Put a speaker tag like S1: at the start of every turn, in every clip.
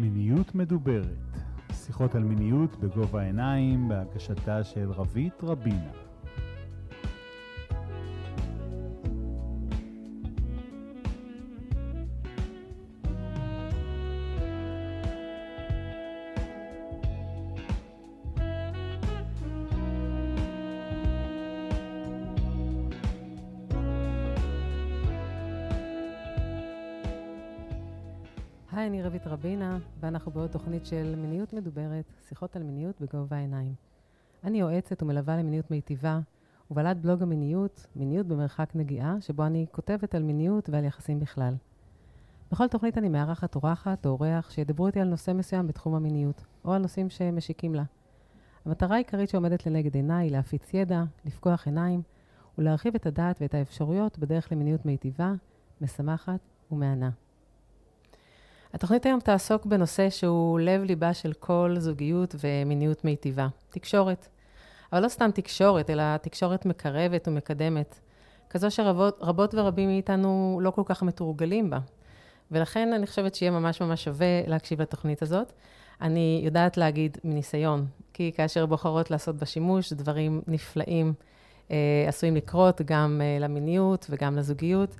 S1: מיניות מדוברת, שיחות על מיניות בגובה העיניים, בהגשתה של רבית רבינה.
S2: ואנחנו בעוד תוכנית של מיניות מדוברת, שיחות על מיניות בגובה העיניים. אני יועצת ומלווה למיניות מיטיבה, ובעלת בלוג המיניות, מיניות במרחק נגיעה, שבו אני כותבת על מיניות ועל יחסים בכלל. בכל תוכנית אני מארחת אורחת או אורח שידברו איתי על נושא מסוים בתחום המיניות, או על נושאים שמשיקים לה. המטרה העיקרית שעומדת לנגד עיניי היא להפיץ ידע, לפקוח עיניים, ולהרחיב את הדעת ואת האפשרויות בדרך למיניות מיטיבה, משמחת ומהנה. התוכנית היום תעסוק בנושא שהוא לב-ליבה של כל זוגיות ומיניות מיטיבה, תקשורת. אבל לא סתם תקשורת, אלא תקשורת מקרבת ומקדמת, כזו שרבות ורבים מאיתנו לא כל כך מתורגלים בה. ולכן אני חושבת שיהיה ממש ממש שווה להקשיב לתוכנית הזאת. אני יודעת להגיד מניסיון, כי כאשר בוחרות לעשות בה שימוש, דברים נפלאים אה, עשויים לקרות גם אה, למיניות וגם לזוגיות.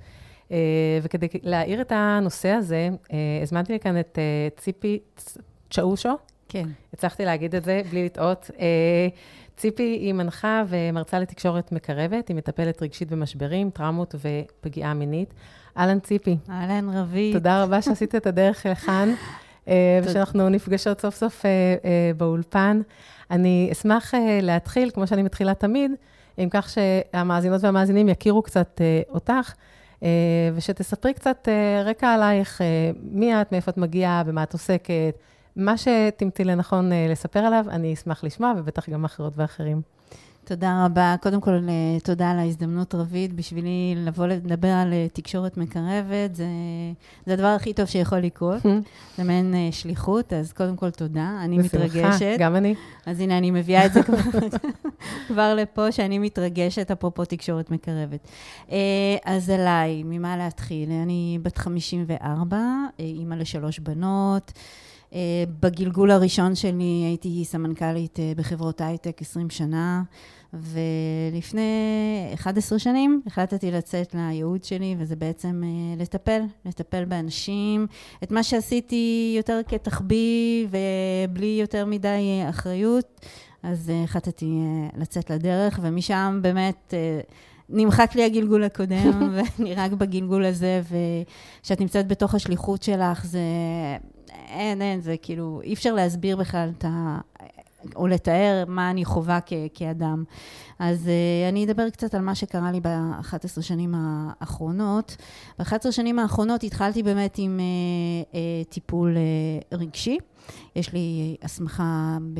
S2: אה, וכדי להעיר את הנושא הזה, אה, הזמנתי לכאן את אה, ציפי צ'אושו.
S3: כן.
S2: הצלחתי להגיד את זה בלי לטעות. ציפי היא מנחה ומרצה לתקשורת מקרבת, היא מטפלת רגשית במשברים, טראומות ופגיעה מינית. אהלן ציפי.
S3: אהלן רבי.
S2: תודה רבה שעשית את הדרך לכאן, ושאנחנו נפגשות סוף סוף באולפן. אני אשמח להתחיל, כמו שאני מתחילה תמיד, עם כך שהמאזינות והמאזינים יכירו קצת אותך. אה, ושתספרי קצת אה, רקע עלייך, אה, מי את, מאיפה את מגיעה, במה את עוסקת, מה שתמצאי לנכון לספר עליו, אני אשמח לשמוע, ובטח גם אחרות ואחרים.
S3: תודה רבה. קודם כל, תודה על ההזדמנות, רבית, בשבילי לבוא לדבר על תקשורת מקרבת. זה, זה הדבר הכי טוב שיכול לקרות. זה מעין שליחות, אז קודם כל, תודה. אני בשמחה, מתרגשת.
S2: גם אני.
S3: אז הנה, אני מביאה את זה כבר, כבר לפה, שאני מתרגשת, אפרופו תקשורת מקרבת. אז עליי, ממה להתחיל? אני בת 54, אימא לשלוש בנות. אה, בגלגול הראשון שלי הייתי סמנכ"לית אה, בחברות הייטק 20 שנה, ולפני 11 שנים החלטתי לצאת לייעוד שלי, וזה בעצם אה, לטפל, לטפל באנשים. את מה שעשיתי יותר כתחביב ובלי יותר מדי אחריות, אז החלטתי לצאת לדרך, ומשם באמת... נמחק לי הגלגול הקודם, ואני רק בגלגול הזה, וכשאת נמצאת בתוך השליחות שלך, זה אין, אין, זה כאילו, אי אפשר להסביר בכלל את ה... או לתאר מה אני חווה כ- כאדם. אז uh, אני אדבר קצת על מה שקרה לי ב-11 שנים האחרונות. ב-11 שנים האחרונות התחלתי באמת עם uh, uh, טיפול uh, רגשי. יש לי הסמכה ב...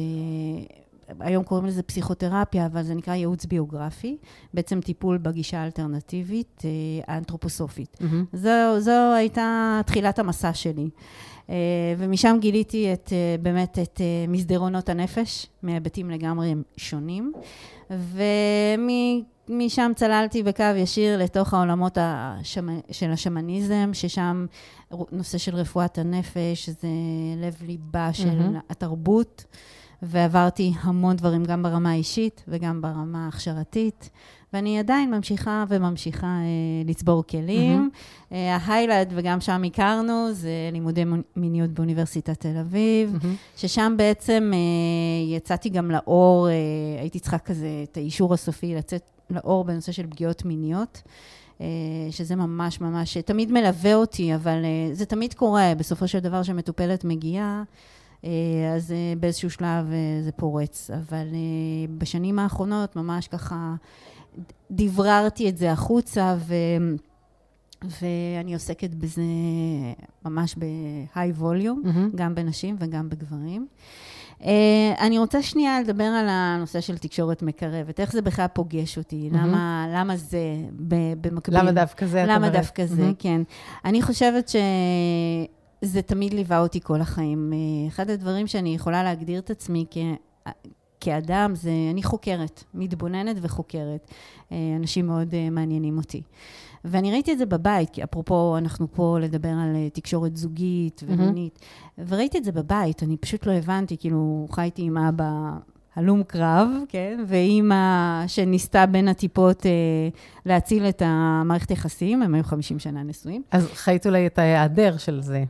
S3: היום קוראים לזה פסיכותרפיה, אבל זה נקרא ייעוץ ביוגרפי, בעצם טיפול בגישה האלטרנטיבית, האנתרופוסופית. Mm-hmm. זו, זו הייתה תחילת המסע שלי. אה, ומשם גיליתי את, אה, באמת את אה, מסדרונות הנפש, מהיבטים לגמרי שונים. ומשם צללתי בקו ישיר לתוך העולמות השמ... של השמניזם, ששם נושא של רפואת הנפש זה לב ליבה של mm-hmm. התרבות, ועברתי המון דברים גם ברמה האישית וגם ברמה ההכשרתית. ואני עדיין ממשיכה וממשיכה אה, לצבור כלים. Mm-hmm. אה, ההיילייט, וגם שם הכרנו, זה לימודי מיניות באוניברסיטת תל אביב, mm-hmm. ששם בעצם אה, יצאתי גם לאור, אה, הייתי צריכה כזה את האישור הסופי לצאת לאור בנושא של פגיעות מיניות. אה, שזה ממש ממש, תמיד מלווה אותי, אבל אה, זה תמיד קורה, בסופו של דבר שמטופלת מגיעה, אה, אז באיזשהו שלב זה פורץ. אבל בשנים האחרונות ממש ככה דבררתי את זה החוצה, ו... ואני עוסקת בזה ממש ב-high volume, mm-hmm. גם בנשים וגם בגברים. Uh, אני רוצה שנייה לדבר על הנושא של תקשורת מקרבת, איך זה בכלל פוגש אותי, mm-hmm. למה, למה זה במקביל.
S2: למה דווקא זה,
S3: למה דווקא mm-hmm. זה, כן. אני חושבת שזה תמיד ליווה אותי כל החיים. Uh, אחד הדברים שאני יכולה להגדיר את עצמי כ... כאדם, זה, אני חוקרת, מתבוננת וחוקרת. אה, אנשים מאוד אה, מעניינים אותי. ואני ראיתי את זה בבית, כי אפרופו, אנחנו פה לדבר על אה, תקשורת זוגית ומינית, mm-hmm. וראיתי את זה בבית, אני פשוט לא הבנתי, כאילו, חייתי עם אבא הלום קרב, כן? ואימא שניסתה בין הטיפות אה, להציל את המערכת יחסים, הם היו 50 שנה נשואים.
S2: אז חיית אולי את ההיעדר של זה.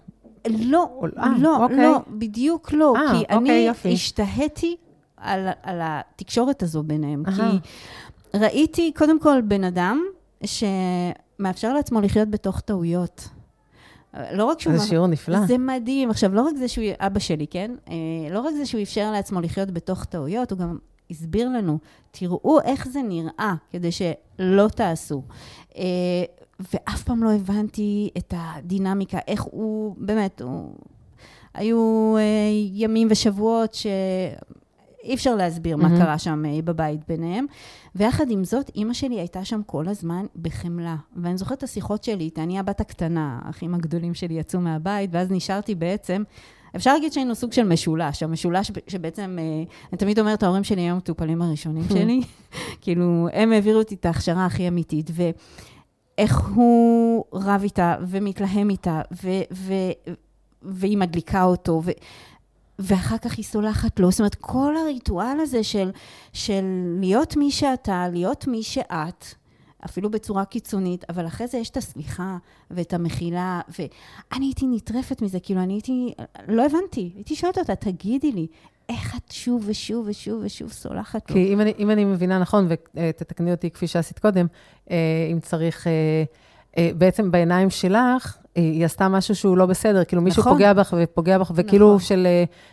S3: לא, 아, לא, אוקיי. לא, בדיוק לא, 아, כי אוקיי, אני יופי. השתהיתי על, על התקשורת הזו ביניהם, Aha. כי ראיתי קודם כל בן אדם שמאפשר לעצמו לחיות בתוך טעויות. לא רק שהוא...
S2: זה שיעור נפלא.
S3: זה מדהים. עכשיו, לא רק זה שהוא... אבא שלי, כן? אה, לא רק זה שהוא אפשר לעצמו לחיות בתוך טעויות, הוא גם הסביר לנו, תראו איך זה נראה, כדי שלא תעשו. אה, ואף פעם לא הבנתי את הדינמיקה, איך הוא, באמת, הוא... היו אה, ימים ושבועות ש... אי אפשר להסביר mm-hmm. מה קרה שם אה, בבית ביניהם. ויחד עם זאת, אימא שלי הייתה שם כל הזמן בחמלה. ואני זוכרת את השיחות שלי איתה, אני הבת הקטנה, האחים הגדולים שלי יצאו מהבית, ואז נשארתי בעצם... אפשר להגיד שהיינו סוג של משולש, המשולש שבעצם, אה, אני תמיד אומרת, ההורים שלי היו המטופלים הראשונים שלי, כאילו, הם העבירו אותי את ההכשרה הכי אמיתית, ואיך הוא רב איתה ומתלהם איתה, ו- ו- והיא מדליקה אותו, ו- ואחר כך היא סולחת לו. זאת אומרת, כל הריטואל הזה של, של להיות מי שאתה, להיות מי שאת, אפילו בצורה קיצונית, אבל אחרי זה יש את הסליחה ואת המחילה, ואני הייתי נטרפת מזה, כאילו, אני הייתי, לא הבנתי, הייתי שואלת אותה, תגידי לי, איך את שוב ושוב ושוב ושוב סולחת
S2: לו? כי אם אני, אם אני מבינה נכון, ותתקני אותי כפי שעשית קודם, אה, אם צריך, אה, אה, בעצם בעיניים שלך, היא עשתה משהו שהוא לא בסדר, כאילו מישהו נכון. פוגע בך ופוגע בך, וכאילו נכון. של,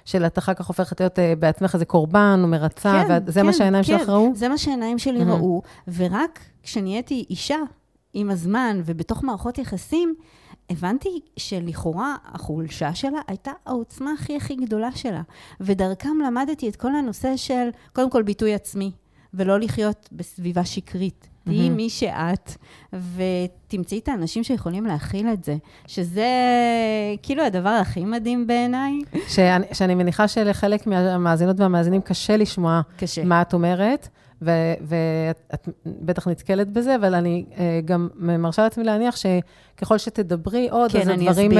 S2: של את אחר כך הופכת להיות אה, בעצמך איזה קורבן או מרצה, כן, וזה כן, מה שהעיניים כן, שלך ראו?
S3: זה מה שהעיניים שלי mm-hmm. ראו, ורק כשנהייתי אישה עם הזמן ובתוך מערכות יחסים, הבנתי שלכאורה החולשה שלה הייתה העוצמה הכי הכי גדולה שלה. ודרכם למדתי את כל הנושא של, קודם כל, ביטוי עצמי, ולא לחיות בסביבה שקרית. תהיי mm-hmm. מי שאת, ותמצאי את האנשים שיכולים להכיל את זה, שזה כאילו הדבר הכי מדהים בעיניי.
S2: שאני, שאני מניחה שלחלק מהמאזינות והמאזינים קשה לשמוע קשה. מה את אומרת. ואת בטח נתקלת בזה, אבל אני אה, גם מרשה לעצמי להניח שככל שתדברי עוד, כן, אז הדברים, uh,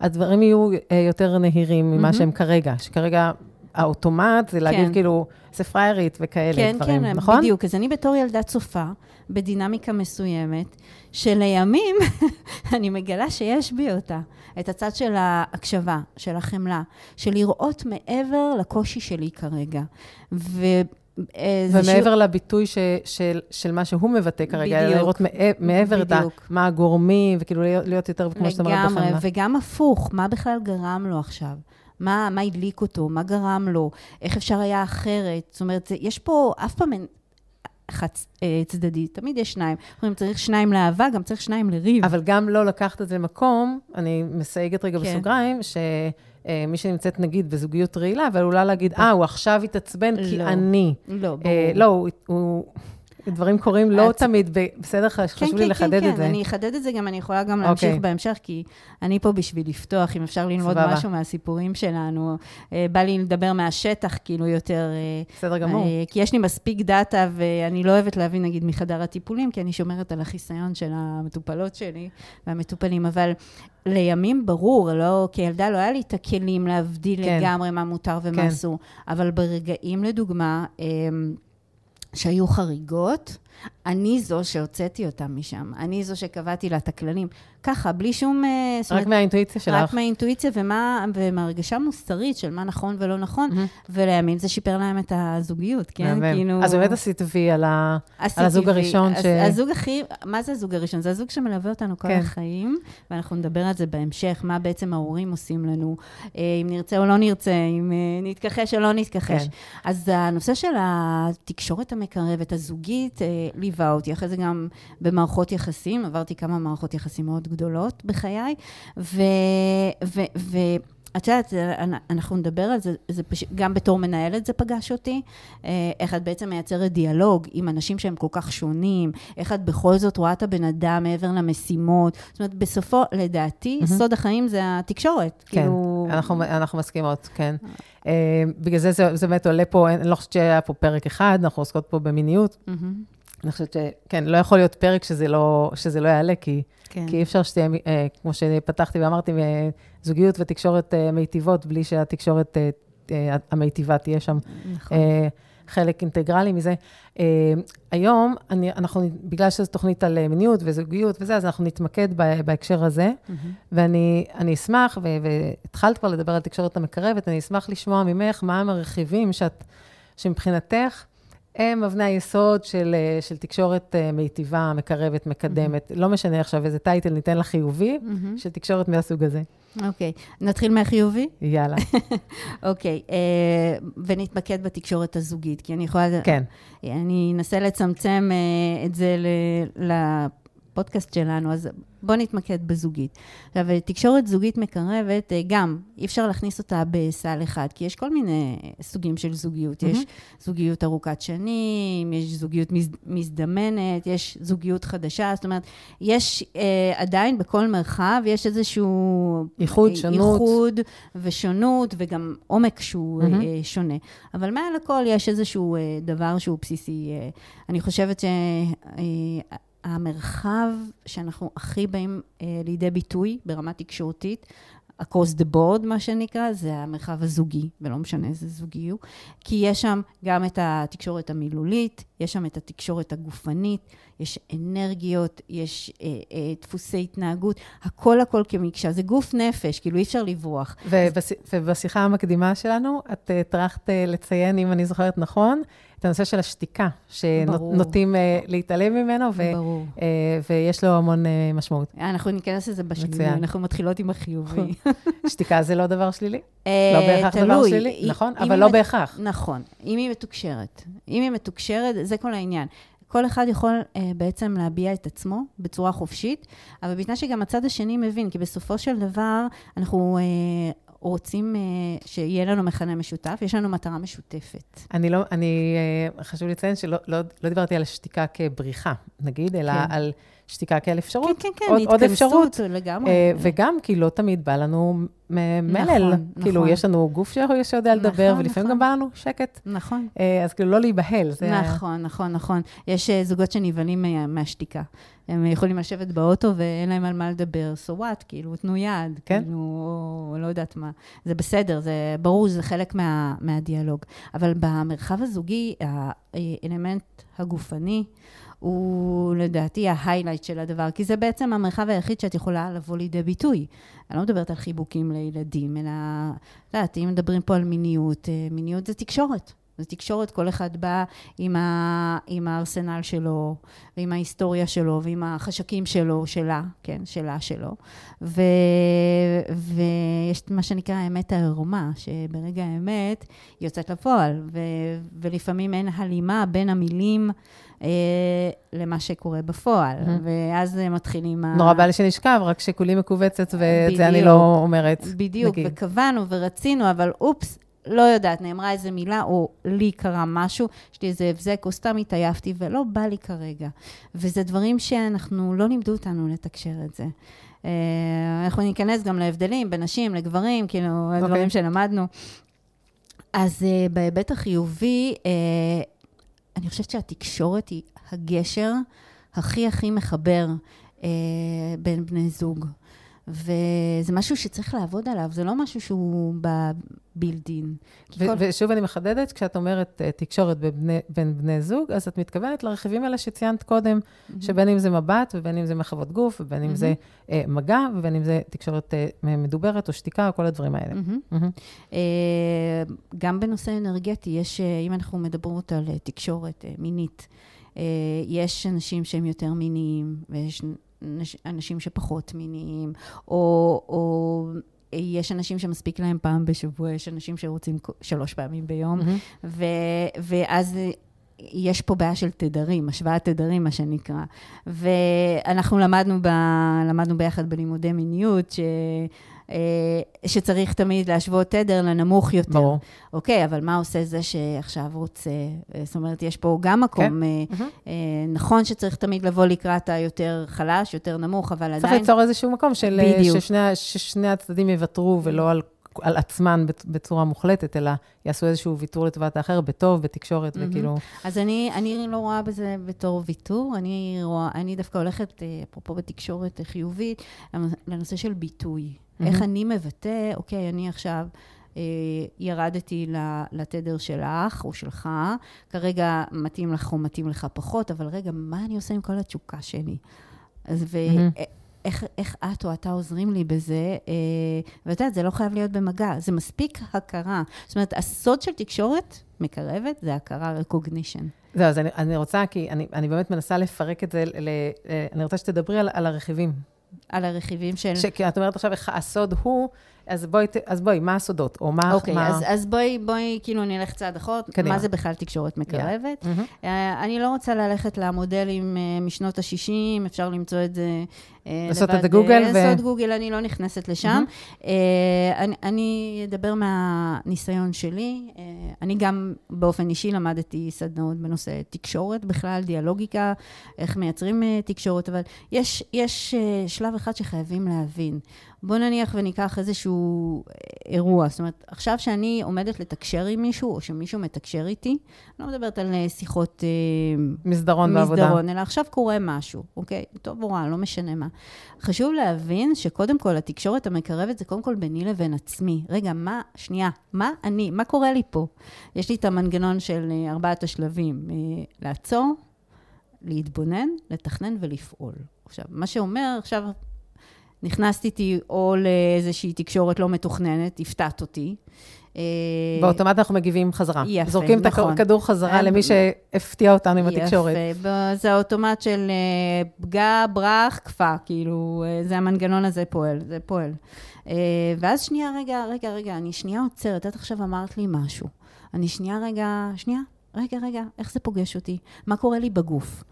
S2: הדברים יהיו uh, יותר נהירים ממה mm-hmm. שהם כרגע, שכרגע האוטומט זה להגיד כן. כאילו, זה פריירית וכאלה כן, דברים, כן, נכון?
S3: כן, בדיוק. אז אני בתור ילדה צופה, בדינמיקה מסוימת, שלימים אני מגלה שיש בי אותה. את הצד של ההקשבה, של החמלה, של לראות מעבר לקושי שלי כרגע. ו...
S2: אה, ומעבר שהוא... לביטוי ש, של, של מה שהוא מבטא כרגע, בדיוק, לראות מעבר את מה הגורמים, וכאילו להיות, להיות יותר, כמו שאתה אומרת, בחמלה. לגמרי,
S3: וגם הפוך, מה בכלל גרם לו עכשיו? מה, מה הדליק אותו? מה גרם לו? איך אפשר היה אחרת? זאת אומרת, יש פה אף פעם אין... חץ אה, צדדי, תמיד יש שניים. אומרים, צריך שניים לאהבה, גם צריך שניים לריב.
S2: אבל גם לא לקחת את זה למקום, אני מסייגת רגע כן. בסוגריים, ש... אה, מי שנמצאת, נגיד, בזוגיות רעילה, אבל עלולה להגיד, אה, הוא עכשיו התעצבן כי לא. אני.
S3: לא, ברור.
S2: לא, הוא דברים קורים לא את... תמיד, בסדר, כן, חשוב כן, לי כן, לחדד
S3: כן,
S2: את זה.
S3: כן, אני אחדד את זה גם, אני יכולה גם להמשיך okay. אוקיי. בהמשך, כי אני פה בשביל לפתוח, אם אפשר ללמוד סבבה. משהו מהסיפורים שלנו. אה, בא לי לדבר מהשטח, כאילו, יותר... אה,
S2: בסדר גמור. אה,
S3: כי יש לי מספיק דאטה, ואני לא אוהבת להבין, נגיד, מחדר הטיפולים, כי אני שומרת על החיסיון של המטופלות שלי והמטופלים, אבל לימים ברור, לא, כילדה לא היה לי את הכלים להבדיל כן. לגמרי מה מותר ומה כן. אסור, אבל ברגעים, לדוגמה, שהיו חריגות, אני זו שהוצאתי אותם משם. אני זו שקבעתי לה את הכללים. ככה, בלי שום...
S2: אה, רק אומרת, מהאינטואיציה שלך.
S3: רק מהאינטואיציה ומה, ומהרגשה מוסרית של מה נכון ולא נכון, mm-hmm. ולימים זה שיפר להם את הזוגיות, כן?
S2: מהמם. כאילו... אז באמת עשית וי על, ה... על הזוג. הראשון
S3: ש... הזוג הכי... מה זה הזוג הראשון? זה הזוג שמלווה אותנו כל כן. החיים, ואנחנו נדבר על זה בהמשך, מה בעצם ההורים עושים לנו, אה, אם נרצה או לא נרצה, אם אה, נתכחש או לא נתכחש. כן. אז הנושא של התקשורת המקרבת, הזוגית, ליווה אותי. אחרי זה גם במערכות יחסים, עברתי כמה מערכות יחסים מאוד גדולות בחיי, ו... ו, ו את יודעת, אנחנו נדבר על זה, זה פש... גם בתור מנהלת זה פגש אותי, אה, איך את בעצם מייצרת דיאלוג עם אנשים שהם כל כך שונים, איך את בכל זאת רואה את הבן אדם מעבר למשימות. זאת אומרת, בסופו, לדעתי, mm-hmm. סוד החיים זה התקשורת.
S2: כן, כאילו... אנחנו, אנחנו מסכימות, כן. אה, בגלל זה זה, באמת עולה פה, אני לא חושבת שהיה פה פרק אחד, אנחנו עוסקות פה במיניות.
S3: מהמם.
S2: אני חושבת שכן, לא יכול להיות פרק שזה לא, שזה לא יעלה, כי,
S3: כן.
S2: כי אי אפשר שתהיה, אה, כמו שפתחתי ואמרתי, אה, זוגיות ותקשורת אה, מיטיבות, בלי שהתקשורת אה, אה, המיטיבה תהיה שם
S3: נכון.
S2: אה, חלק אינטגרלי מזה. אה, היום, אני, אנחנו, בגלל שזו תוכנית על אה, מיניות וזוגיות וזה, אז אנחנו נתמקד ב- בהקשר הזה,
S3: מהמם.
S2: ואני אני אשמח, ו- והתחלת כבר לדבר על תקשורת המקרבת, אני אשמח לשמוע ממך מהם הרכיבים שאת, שמבחינתך הם אבני היסוד של, אה, של תקשורת אה, מיטיבה, מקרבת, מקדמת. לא משנה עכשיו איזה טייטל ניתן לה חיובי,
S3: מהמם.
S2: של תקשורת מהסוג הזה.
S3: אוקיי, נתחיל מהחיובי?
S2: יאללה.
S3: אוקיי, אה, ונתמקד בתקשורת הזוגית, כי אני יכולה...
S2: כן.
S3: אני אנסה לצמצם אה, את זה ל- לפודקאסט שלנו, אז בואו נתמקד בזוגית. עכשיו, תקשורת זוגית מקרבת, אה, גם, אי אפשר להכניס אותה בסל אחד, כי יש כל מיני סוגים של זוגיות. יש
S2: מהמם.
S3: זוגיות ארוכת שנים, יש זוגיות מז, מזדמנת, יש זוגיות חדשה, זאת אומרת, יש אה, עדיין בכל מרחב, יש איזשהו...
S2: ייחוד,
S3: אה,
S2: שונות.
S3: ייחוד ושונות, וגם עומק שהוא
S2: מהמם.
S3: אה, שונה. אבל מעל הכל יש איזשהו אה, דבר שהוא בסיסי. אה, אני חושבת שהמרחב שאנחנו הכי באים אה, לידי ביטוי ברמה תקשורתית, across the board, מה שנקרא, זה המרחב הזוגי, ולא משנה איזה זוגי הוא, כי יש שם גם את התקשורת המילולית, יש שם את התקשורת הגופנית, יש אנרגיות, יש אה, אה, דפוסי התנהגות, הכל הכל כמקשה, זה גוף נפש, כאילו אי אפשר לברוח.
S2: ובש, ובשיחה המקדימה שלנו, את אה, טרחת אה, לציין, אם אני זוכרת נכון, את הנושא של השתיקה. שנוטים אה, להתעלם ממנו, ו,
S3: ברור.
S2: אה, ויש לו המון אה, משמעות.
S3: אנחנו ניכנס לזה בשלילי. אנחנו מתחילות עם החיובי.
S2: שתיקה זה לא דבר שלילי? לא בהכרח דבר. שלילי, נכון? אבל לא בהכרח.
S3: נכון, אם היא מתוקשרת. אם היא מתוקשרת, זה כל העניין. כל אחד יכול אה, בעצם להביע את עצמו בצורה חופשית, אבל בתנאי שגם הצד השני מבין, כי בסופו של דבר אנחנו אה, רוצים אה, שיהיה לנו מכנה משותף, יש לנו מטרה משותפת.
S2: אני לא, אני, אה, חשוב לציין שלא לא, לא דיברתי על השתיקה כבריחה, נגיד, אלא
S3: כן.
S2: על שתיקה כאל אפשרות.
S3: כן, כן, כן,
S2: עוד, עוד אפשרות.
S3: לגמרי.
S2: אה, וגם כי לא תמיד בא לנו מלל.
S3: נכון,
S2: כאילו,
S3: נכון.
S2: יש לנו גוף שיודע לדבר,
S3: נכון,
S2: ולפעמים
S3: נכון.
S2: גם בא לנו שקט.
S3: נכון.
S2: אה, אז כאילו, לא להיבהל. זה
S3: נכון, נכון, נכון. יש אה, זוגות שנבהלים מה- מהשתיקה. הם יכולים לשבת באוטו ואין להם על מה לדבר, so what, כאילו, תנו יד,
S2: כן.
S3: כאילו, או לא יודעת מה. זה בסדר, זה ברור שזה חלק מה, מהדיאלוג. אבל במרחב הזוגי, האלמנט הגופני, הוא לדעתי ההיילייט של הדבר, כי זה בעצם המרחב היחיד שאת יכולה לבוא לידי ביטוי. אני לא מדברת על חיבוקים לילדים, אלא, את יודעת, אם מדברים פה על מיניות, אה, מיניות זה תקשורת. זה תקשורת, כל אחד בא עם, ה, עם הארסנל שלו, ועם ההיסטוריה שלו, ועם החשקים שלו, שלה, כן, שלה שלו. ו, ויש מה שנקרא האמת העירומה, שברגע האמת היא יוצאת לפועל, ו, ולפעמים אין הלימה בין המילים למה שקורה בפועל. ואז אה, מתחילים...
S2: נורא בא לי שנשכב, רק שכולי מכווצת, ואת זה אני. לא אומרת.
S3: בדיוק. וקבענו ורצינו, אבל אופס, לא יודעת, נאמרה איזה מילה, או לי קרה משהו, יש לי איזה הבזק, או סתם התעייפתי, ולא בא לי כרגע. וזה דברים שאנחנו, לא לימדו אותנו לתקשר את זה. אה, אנחנו ניכנס גם להבדלים בין נשים לגברים, כאילו, הדברים שלמדנו. אז אה, בהיבט החיובי, אה, אני חושבת שהתקשורת היא הגשר הכי הכי מחבר אה, בין בני זוג. וזה משהו שצריך לעבוד עליו, זה לא משהו שהוא בבילדין.
S2: ו- ושוב אני מחדדת, כשאת אומרת uh, תקשורת בבני, בין בני זוג, אז את מתכוונת לרכיבים האלה שציינת קודם, שבין אם זה מבט, ובין אם זה מחוות גוף, ובין אם זה uh, מגע, ובין אם זה תקשורת uh, מדוברת או שתיקה, או כל הדברים האלה.
S3: מהמם.
S2: מהמם.
S3: אה, גם בנושא אנרגטי, יש, אה, אם אנחנו מדברות על אה, תקשורת אה, מינית, אה, יש אנשים שהם יותר מיניים, ויש אנשים שפחות מיניים, או, או יש אנשים שמספיק להם פעם בשבוע, יש אנשים שרוצים שלוש פעמים ביום,
S2: מהמם.
S3: ו, ואז יש פה בעיה של תדרים, השוואת תדרים, מה שנקרא. ואנחנו למדנו, ב, למדנו ביחד בלימודי מיניות, ש, שצריך תמיד להשוות תדר לנמוך יותר.
S2: ברור.
S3: אוקיי, אבל מה עושה זה שעכשיו רוצה? אה, זאת אומרת, יש פה גם מקום,
S2: כן.
S3: אה. אה, נכון שצריך תמיד לבוא לקראת היותר חלש, יותר נמוך, אבל
S2: צריך
S3: עדיין...
S2: ליצור איזשהו מקום של, אה,
S3: בדיוק.
S2: ששני, ששני הצדדים יוותרו ולא על על עצמן בצורה מוחלטת, אלא יעשו איזשהו ויתור לטובת האחר, בטוב, בתקשורת, mm-hmm. וכאילו...
S3: אז אני, אני לא רואה בזה בתור ויתור, אני, רואה, אני דווקא הולכת, אה, אפרופו בתקשורת חיובית, לנושא של ביטוי. Mm-hmm. איך אני מבטא, אוקיי, אני עכשיו... אה, ירדתי לתדר שלך או שלך, כרגע מתאים לך או מתאים לך פחות, אבל רגע, מה אני עושה עם כל התשוקה שלי? אז ו... Mm-hmm. איך, איך את או אתה עוזרים לי בזה, אה, ואת יודעת, זה לא חייב להיות במגע, זה מספיק הכרה. זאת אומרת, הסוד של תקשורת מקרבת זה הכרה, recognition.
S2: זהו, אז אני, אני רוצה, כי אני, אני באמת מנסה לפרק את זה, ל, אני רוצה שתדברי על, על הרכיבים.
S3: על הרכיבים של...
S2: כי את אומרת עכשיו, הסוד הוא אז בואי, אז בואי, מה הסודות? או מה...
S3: אוקיי,
S2: מה...
S3: אז, אז בואי, בואי כאילו נלך צעד אחורה. קדימה. מה זה בכלל תקשורת מקרבת? Yeah. Mm-hmm. Uh, אני לא רוצה ללכת למודלים uh, משנות ה-60, אפשר למצוא את זה
S2: אה, לעשות את זה גוגל.
S3: לעשות ו... גוגל, אני לא נכנסת לשם. Mm-hmm. אני, אני אדבר מהניסיון שלי. אני גם באופן אישי למדתי סדנאות בנושא תקשורת בכלל, דיאלוגיקה, איך מייצרים תקשורת, אבל יש, יש שלב אחד שחייבים להבין. בוא נניח וניקח איזשהו אירוע. זאת אומרת, עכשיו שאני עומדת לתקשר עם מישהו, או שמישהו מתקשר איתי, אני לא מדברת על שיחות...
S2: מסדרון בעבודה.
S3: מסדרון, אלא עכשיו קורה משהו, אוקיי? טוב או רע, לא משנה מה. חשוב להבין שקודם כל, התקשורת המקרבת זה קודם כל ביני לבין עצמי. רגע, מה, שנייה, מה אני, מה קורה לי פה? יש לי את המנגנון של אה, ארבעת השלבים, אה, לעצור, להתבונן, לתכנן ולפעול. עכשיו, מה שאומר, עכשיו נכנסת איתי או לאיזושהי תקשורת לא מתוכננת, הפתעת אותי.
S2: אה, באוטומט אנחנו מגיבים חזרה. יפה, זורקים נכון. זורקים את הכדור חזרה אה, למי שהפתיע אותנו עם התקשורת.
S3: יפה, זה האוטומט של אה, פגע, ברח, קפא, כאילו, זה המנגנון הזה פועל, זה פועל. ואז שנייה, רגע, רגע, רגע, אני שנייה עוצרת, את עכשיו אמרת לי משהו. אני שנייה, רגע, שנייה, רגע, רגע, איך זה פוגש אותי? מה קורה לי בגוף?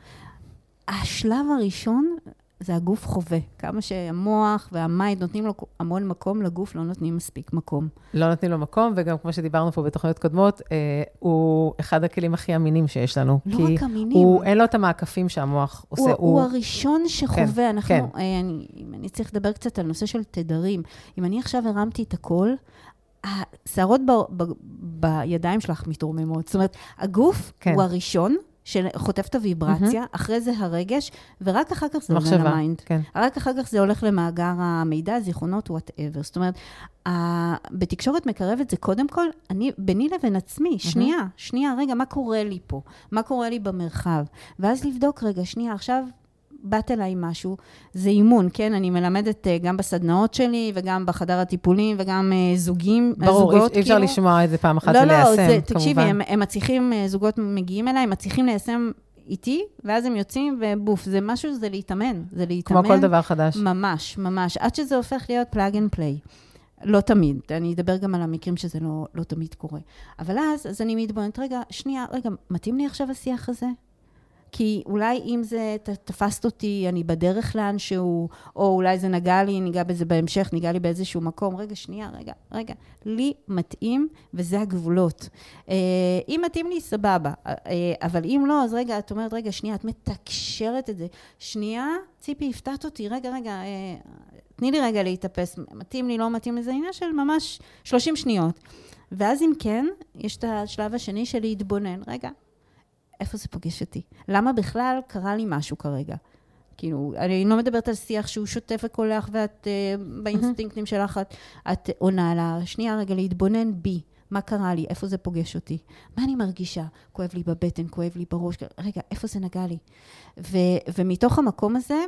S3: השלב הראשון זה הגוף חווה. כמה שהמוח והמיינד נותנים לו המון מקום, לגוף לא נותנים מספיק מקום.
S2: לא נותנים לו מקום, וגם כמו שדיברנו פה בתוכניות קודמות, אה, הוא אחד הכלים הכי אמינים שיש לנו.
S3: לא רק אמינים.
S2: הוא, אין לו את המעקפים שהמוח עושה. הוא,
S3: הוא... הוא הראשון שחווה. כן, אנחנו, כן. אה, אני, אני צריך לדבר קצת על נושא של תדרים. אם אני עכשיו הרמתי את הכל, השערות ב, ב, בידיים שלך מתרוממות. זאת אומרת, הגוף כן. הוא הראשון. שחוטף את הוויברציה, mm-hmm. אחרי זה הרגש, ורק אחר כך זה עולה ל mind. כן. רק אחר כך זה הולך למאגר המידע, זיכרונות, whatever. זאת אומרת, ה... בתקשורת מקרבת זה קודם כל, אני, ביני לבין עצמי, mm-hmm. שנייה, שנייה, רגע, מה קורה לי פה? מה קורה לי במרחב? ואז לבדוק, רגע, שנייה, עכשיו באת אליי משהו, זה אימון, כן? אני מלמדת uh, גם בסדנאות שלי, וגם בחדר הטיפולים, וגם uh, זוגים,
S2: ברור, זוגות, ברור, אי אפשר כאילו... לשמוע את זה פעם אחת לא, וליישם, לא, זה,
S3: כמובן. תקשיבי, הם, הם מצליחים, uh, זוגות מגיעים אליי, הם מצליחים ליישם איתי, ואז הם יוצאים, ובוף, זה משהו, זה להתאמן, זה להתאמן.
S2: כמו כל דבר חדש.
S3: ממש, ממש, עד שזה הופך להיות plug and play. לא תמיד, אני אדבר גם על המקרים שזה לא, לא תמיד קורה. אבל אז, אז אני מתבוננת, רגע, שנייה, רגע, מתאים לי עכשיו השיח הזה? כי אולי אם זה תפסת אותי, אני בדרך לאנשהו, או אולי זה נגע לי, ניגע בזה בהמשך, ניגע לי באיזשהו מקום. רגע, שנייה, רגע, רגע. לי מתאים, וזה הגבולות. אה, אם מתאים לי, סבבה. אה, אבל אם לא, אז רגע, את אומרת, רגע, שנייה, את מתקשרת את זה. שנייה, ציפי, הפתעת אותי, רגע, רגע, אה, תני לי רגע להתאפס. מתאים לי, לא מתאים לי, זה עניין של ממש 30 שניות. ואז אם כן, יש את השלב השני של להתבונן. רגע, איפה זה פוגש אותי? למה בכלל קרה לי משהו כרגע? כאילו, אני לא מדברת על שיח שהוא שוטף וקולח ואת uh, באינסטינקטים שלך, את, את עונה לה, שנייה רגע להתבונן בי. מה קרה לי? איפה זה פוגש אותי? מה אני מרגישה? כואב לי בבטן, כואב לי בראש. רגע, איפה זה נגע לי? ו, ומתוך המקום הזה,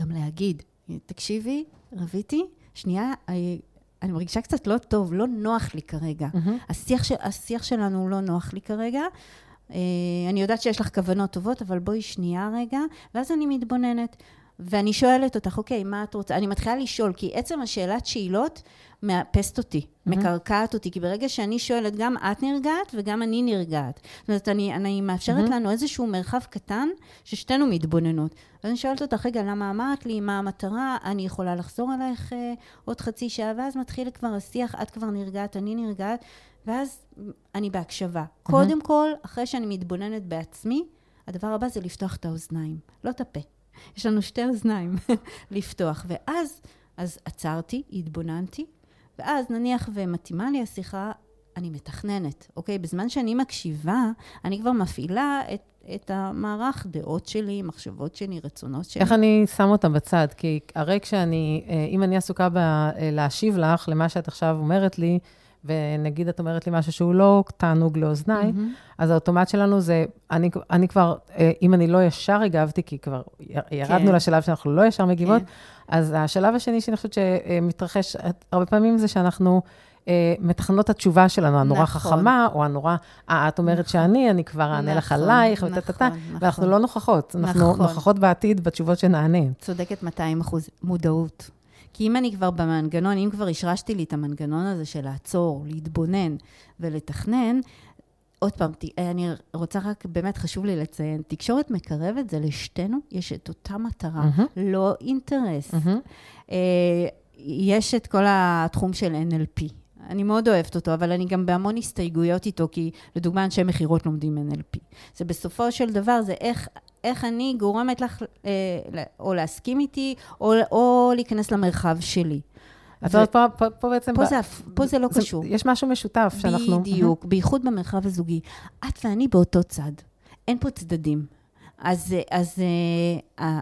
S3: גם להגיד, תקשיבי, רביתי, שנייה, אני, אני מרגישה קצת לא טוב, לא נוח לי כרגע. Mm-hmm. השיח, ש, השיח שלנו לא נוח לי כרגע, אה, אני יודעת שיש לך כוונות טובות, אבל בואי שנייה רגע, ואז אני מתבוננת. ואני שואלת אותך, אוקיי, מה את רוצה? אני מתחילה לשאול, כי עצם השאלת שאלות מאפסת אותי, mm-hmm. מקרקעת אותי, כי ברגע שאני שואלת, גם את נרגעת וגם אני נרגעת. זאת אומרת, אני, אני מאפשרת mm-hmm. לנו איזשהו מרחב קטן ששתינו מתבוננות. אז אני שואלת אותך, רגע, למה אמרת לי, מה המטרה? אני יכולה לחזור אלייך אה, עוד חצי שעה, ואז מתחיל כבר השיח, את כבר נרגעת, אני נרגעת, ואז אני בהקשבה. Mm-hmm. קודם כל, אחרי שאני מתבוננת בעצמי, הדבר הבא זה לפתוח את האוזניים, לא את הפה. יש לנו שתי אוזניים לפתוח. ואז, אז עצרתי, התבוננתי, ואז נניח ומתאימה לי השיחה, אני מתכננת, אוקיי? בזמן שאני מקשיבה, אני כבר מפעילה את, את המערך דעות שלי, מחשבות שלי, רצונות שלי.
S2: איך אני שם אותם בצד? כי הרי כשאני, אה, אם אני עסוקה בלהשיב לך למה שאת עכשיו אומרת לי, ונגיד את אומרת לי משהו שהוא לא תענוג לאוזניי, mm-hmm. אז האוטומט שלנו זה, אני, אני כבר, אה, אם אני לא ישר הגבתי, כי כבר ירדנו כן. לשלב שאנחנו לא ישר מגיבות, כן. אז השלב השני שאני חושבת שמתרחש הרבה פעמים זה שאנחנו... אה, מתכננות את התשובה שלנו, הנורא נכון. חכמה, או הנורא, אה, את אומרת נכון. שאני, אני כבר אענה נכון, לך עלייך, נכון, וטטטה, נכון. ואנחנו לא נוכחות, אנחנו נכון. נוכחות בעתיד בתשובות שנענה.
S3: צודקת 200 אחוז, מודעות. כי אם אני כבר במנגנון, אם כבר השרשתי לי את המנגנון הזה של לעצור, להתבונן ולתכנן, עוד פעם, אני רוצה רק, באמת חשוב לי לציין, תקשורת מקרבת זה לשתינו, יש את אותה מטרה, mm-hmm. לא אינטרס. Mm-hmm. יש את כל התחום של NLP. אני מאוד אוהבת אותו, אבל אני גם בהמון הסתייגויות איתו, כי לדוגמה, אנשי מכירות לומדים NLP. זה בסופו של דבר, זה איך, איך אני גורמת לך אה, או להסכים איתי, או, או להיכנס למרחב שלי.
S2: את אומרת, פה, פה, פה בעצם...
S3: פה, ב... זה, פה זה לא
S2: זה,
S3: קשור.
S2: יש משהו משותף שאנחנו...
S3: בדיוק, בייחוד במרחב הזוגי. את ואני באותו צד. אין פה צדדים. אז, אז אה,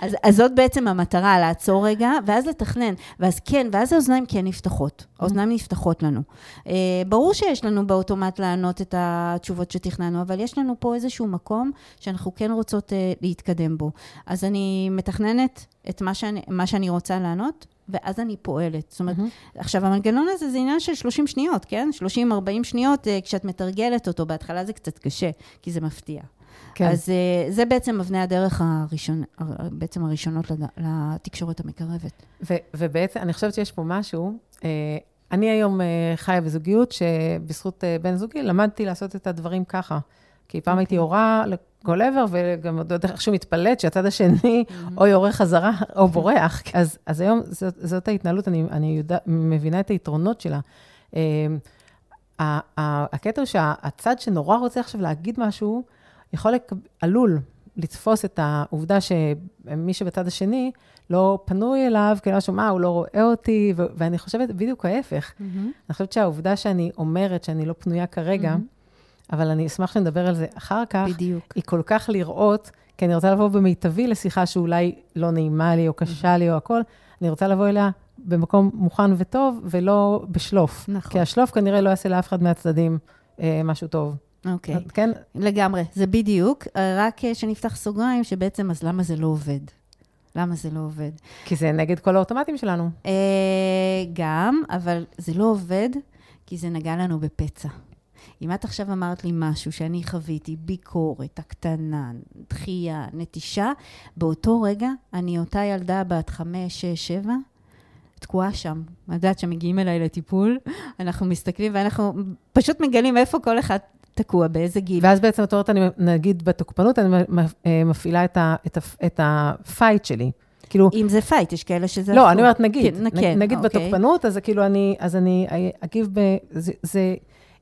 S3: אז, אז זאת בעצם המטרה, לעצור רגע, ואז לתכנן. ואז כן, ואז האוזניים כן נפתחות. האוזניים נפתחות לנו. Uh, ברור שיש לנו באוטומט לענות את התשובות שתכננו, אבל יש לנו פה איזשהו מקום שאנחנו כן רוצות uh, להתקדם בו. אז אני מתכננת את מה שאני, מה שאני רוצה לענות, ואז אני פועלת. זאת אומרת, mm-hmm. עכשיו, המנגנון הזה זה עניין של 30 שניות, כן? 30-40 שניות, uh, כשאת מתרגלת אותו, בהתחלה זה קצת קשה, כי זה מפתיע. כן. אז uh, זה בעצם אבני הדרך הראשון, בעצם הראשונות לתקשורת המקרבת.
S2: ו, ובעצם, אני חושבת שיש פה משהו, uh, אני היום uh, חיה בזוגיות שבזכות בן זוגי למדתי לעשות את הדברים ככה. כי פעם okay. הייתי אוקיי. הורה לכל עבר, וגם עוד איכשהו מתפלאת שהצד השני mm-hmm. או יורה חזרה או בורח. אז, אז היום זאת, זאת ההתנהלות, אני, אני יודע, מבינה את היתרונות שלה. הקטע הוא שהצד שנורא רוצה עכשיו להגיד משהו, יכול. עלול לתפוס את העובדה שמי שבצד השני לא פנוי אליו, כאילו משהו, מה, הוא לא רואה אותי, ו- ואני חושבת בדיוק ההפך. Mm-hmm. אני חושבת שהעובדה שאני אומרת שאני לא פנויה כרגע, mm-hmm. אבל אני אשמח שנדבר על זה אחר כך,
S3: בדיוק.
S2: היא כל כך לראות, כי אני רוצה לבוא במיטבי לשיחה שאולי לא נעימה לי, או קשה mm-hmm. לי, או הכל, אני רוצה לבוא אליה במקום מוכן וטוב, ולא בשלוף. נכון. כי השלוף כנראה לא יעשה לאף אחד מהצדדים אה, משהו טוב.
S3: אוקיי. Okay. כן? לגמרי, זה בדיוק. רק אה, שנפתח סוגריים, שבעצם, אז למה זה לא עובד? למה זה לא עובד?
S2: כי זה נגד כל האוטומטים שלנו.
S3: אה, גם, אבל זה לא עובד, כי זה נגע לנו בפצע. אם את עכשיו אמרת לי משהו שאני חוויתי, ביקורת, הקטנה, דחייה, נטישה, באותו רגע אני אותה ילדה בת חמש, שש, שבע, תקועה שם. את יודעת שמגיעים אליי לטיפול, אנחנו מסתכלים ואנחנו פשוט מגלים איפה כל אחד תקוע, באיזה גיל.
S2: ואז בעצם את אומרת, אני, נגיד בתוקפנות, אני אה, מפעילה את, ה, את, ה, את ה fight שלי. כאילו...
S3: אם זה fight, יש כאלה שזה...
S2: לא, אני אומרת, נגיד, כן, כן, נגיד אוקיי. בתוקפנות, אז כאילו אני, אז אני אגיב ב... זה, זה,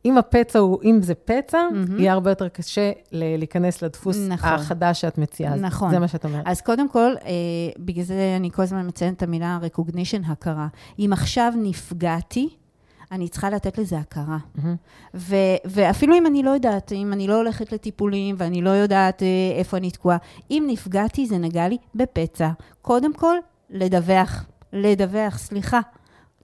S2: אם הפצע הוא, אם זה פצע, mm-hmm. יהיה הרבה יותר קשה להיכנס לדפוס נכון. החדש שאת מציעה. נכון. זה מה שאת אומרת.
S3: אז קודם כל, אה, בגלל זה אני כל הזמן מציינת את המילה recognition, הכרה. אם עכשיו נפגעתי, אני צריכה לתת לזה הכרה. Mm-hmm. ו- ואפילו אם אני לא יודעת, אם אני לא הולכת לטיפולים ואני לא יודעת אה, איפה אני תקועה, אם נפגעתי, זה נגע לי בפצע. קודם כל, לדווח. לדווח, סליחה.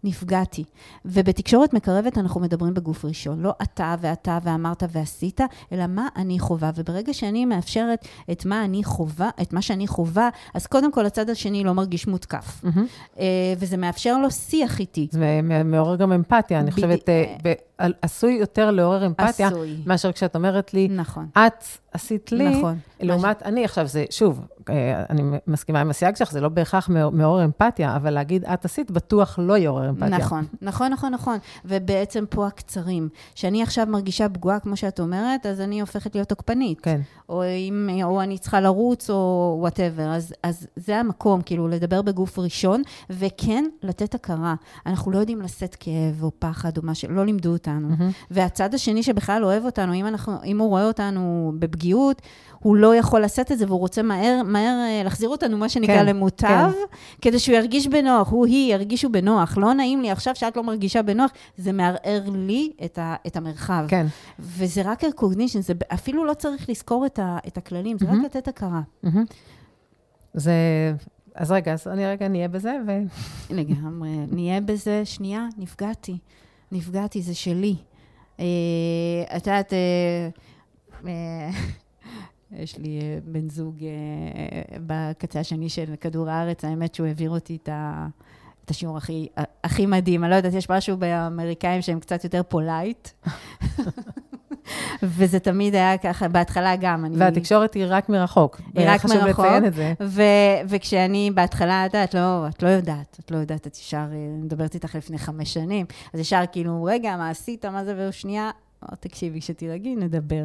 S3: נפגעתי. ובתקשורת מקרבת אנחנו מדברים בגוף ראשון, לא אתה ואתה ואמרת ועשית, אלא מה אני חווה. וברגע שאני מאפשרת את מה אני חווה, את מה שאני חווה, אז קודם כל הצד השני לא מרגיש מותקף. Mm-hmm. וזה מאפשר לו שיח איתי.
S2: זה מעורר גם אמפתיה, אני חושבת, אה, עשוי יותר לעורר אמפתיה, עשוי. מאשר כשאת אומרת לי,
S3: נכון.
S2: את עשית לי, נכון. לעומת אני עכשיו, זה, שוב, אה, אני מסכימה עם הסייג שלך, זה לא בהכרח מעורר אמפתיה, אבל להגיד את עשית, בטוח לא יעורר אמפתיה.
S3: נכון, נכון, נכון, נכון. ובעצם פה הקצרים. שאני עכשיו מרגישה פגועה, כמו שאת אומרת, אז אני הופכת להיות תוקפנית.
S2: כן.
S3: או, אם, או אני צריכה לרוץ, או וואטאבר. אז, אז זה המקום, כאילו, לדבר בגוף ראשון, וכן, לתת הכרה. אנחנו לא יודעים לשאת כאב או פחד או משהו, לא לימדו אותנו. Mm-hmm. והצד השני שבכלל אוהב אותנו, אם, אנחנו, אם הוא רואה אותנו בפגיעה, הפגיעות, הוא לא יכול לשאת את זה, והוא רוצה מהר, מהר אה, להחזיר אותנו, מה שנקרא,
S2: כן,
S3: למוטב, כדי שהוא ירגיש בנוח, הוא, היא, ירגישו בנוח. לא נעים לי עכשיו שאת לא מרגישה בנוח, זה מערער לי את, ה, את המרחב.
S2: כן.
S3: וזה רק recognition, זה אפילו לא צריך לזכור את, ה, את הכללים, זה רק
S2: מהמם.
S3: לתת הכרה.
S2: מהמם. זה... אז רגע, אז אני רגע נהיה בזה, ו...
S3: לגמרי. נהיה בזה, שנייה, נפגעתי. נפגעתי, זה שלי. אה, את יודעת, אה, יש לי אה, בן זוג אה, בקצה השני של כדור הארץ, האמת שהוא העביר אותי את ה... את השיעור הכי, הכי מדהים. אני לא יודעת, יש משהו באמריקאים שהם קצת יותר polite. וזה תמיד היה ככה, בהתחלה גם. אני...
S2: והתקשורת היא רק מרחוק.
S3: היא רק
S2: חשוב
S3: מרחוק.
S2: לציין את זה.
S3: ו- וכשאני בהתחלה, את יודעת, לא, את לא יודעת, את לא יודעת, את ישר, אה, מדברת איתך לפני חמש שנים, אז ישר כאילו, רגע, מה עשית, מה זה, ושנייה, תקשיבי, כשתירגעי, נדבר.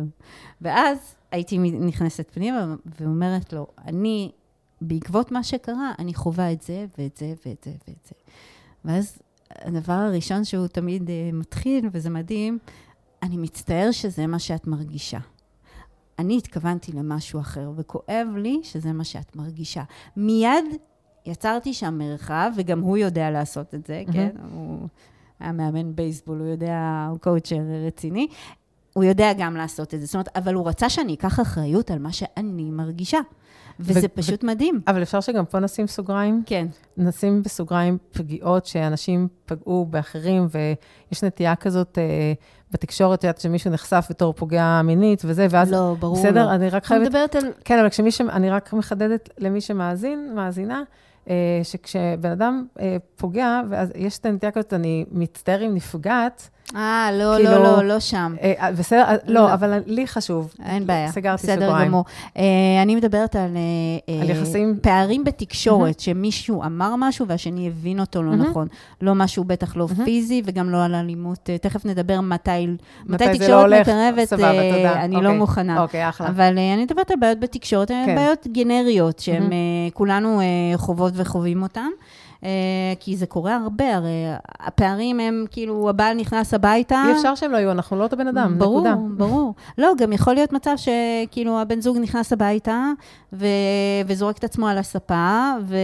S3: ואז הייתי נכנסת פנימה ואומרת לו, אני, בעקבות מה שקרה, אני חווה את זה, ואת זה, ואת זה, ואת זה. ואז הדבר הראשון שהוא תמיד uh, מתחיל, וזה מדהים, אני מצטער שזה מה שאת מרגישה. אני התכוונתי למשהו אחר, וכואב לי שזה מה שאת מרגישה. מיד יצרתי שם מרחב, וגם הוא יודע לעשות את זה,
S2: מהמם.
S3: כן? הוא היה מאמן בייסבול, הוא יודע, הוא קואוצ'ר רציני. הוא יודע גם לעשות את זה. זאת אומרת, אבל הוא רצה שאני אקח אחריות על מה שאני מרגישה. וזה
S2: ו-
S3: פשוט מדהים.
S2: אבל אפשר שגם פה נשים סוגריים?
S3: כן.
S2: נשים בסוגריים פגיעות שאנשים פגעו באחרים, ויש נטייה כזאת אה, בתקשורת, את יודעת, שמישהו נחשף בתור פוגע מינית וזה, ואז...
S3: לא, ברור
S2: בסדר,
S3: לא.
S2: אני רק
S3: אני
S2: חייבת...
S3: מדברת על...
S2: כן, אבל כשמי ש... אני רק מחדדת למי שמאזין, מאזינה, שכשבן אדם אה, פוגע, ואז יש את הנטייה כזאת, אני מצטער אם נפגעת,
S3: אה, לא,
S2: כאילו-
S3: לא, לא, לא שם.
S2: אה, אה, בסדר, אה,
S3: לא.
S2: לא, אבל לי חשוב.
S3: אין בעיה.
S2: סגרתי
S3: בסדר
S2: סוגריים.
S3: גמור. Uh, אני מדברת על, uh,
S2: על יחסים-
S3: פערים בתקשורת, שמישהו אמר משהו והשני הבין אותו לא
S2: מהמם.
S3: נכון. לא משהו בטח לא
S2: מהמם.
S3: פיזי וגם לא על אלימות. Uh, תכף נדבר מתי, מתי
S2: מתי לא
S3: תקשורת
S2: הולך.
S3: מקרבת,
S2: סבבה,
S3: אה,
S2: תודה.
S3: אני לא
S2: אוקיי.
S3: מוכנה.
S2: אוקיי, אחלה.
S3: אבל uh, אני מדברת על בעיות בתקשורת,
S2: כן.
S3: בעיות גנריות, שהן
S2: מהמם.
S3: uh, כולנו uh, חוות וחווים אותן. Uh, כי זה קורה הרבה, הרי הפערים הם כאילו, הבעל נכנס הביתה.
S2: אי אפשר שהם לא יהיו, אנחנו לא אותו בן אדם,
S3: ברור,
S2: נקודה.
S3: ברור. לא, גם יכול להיות מצב שכאילו הבן זוג נכנס הביתה ו... וזורק את עצמו על הספה, ו...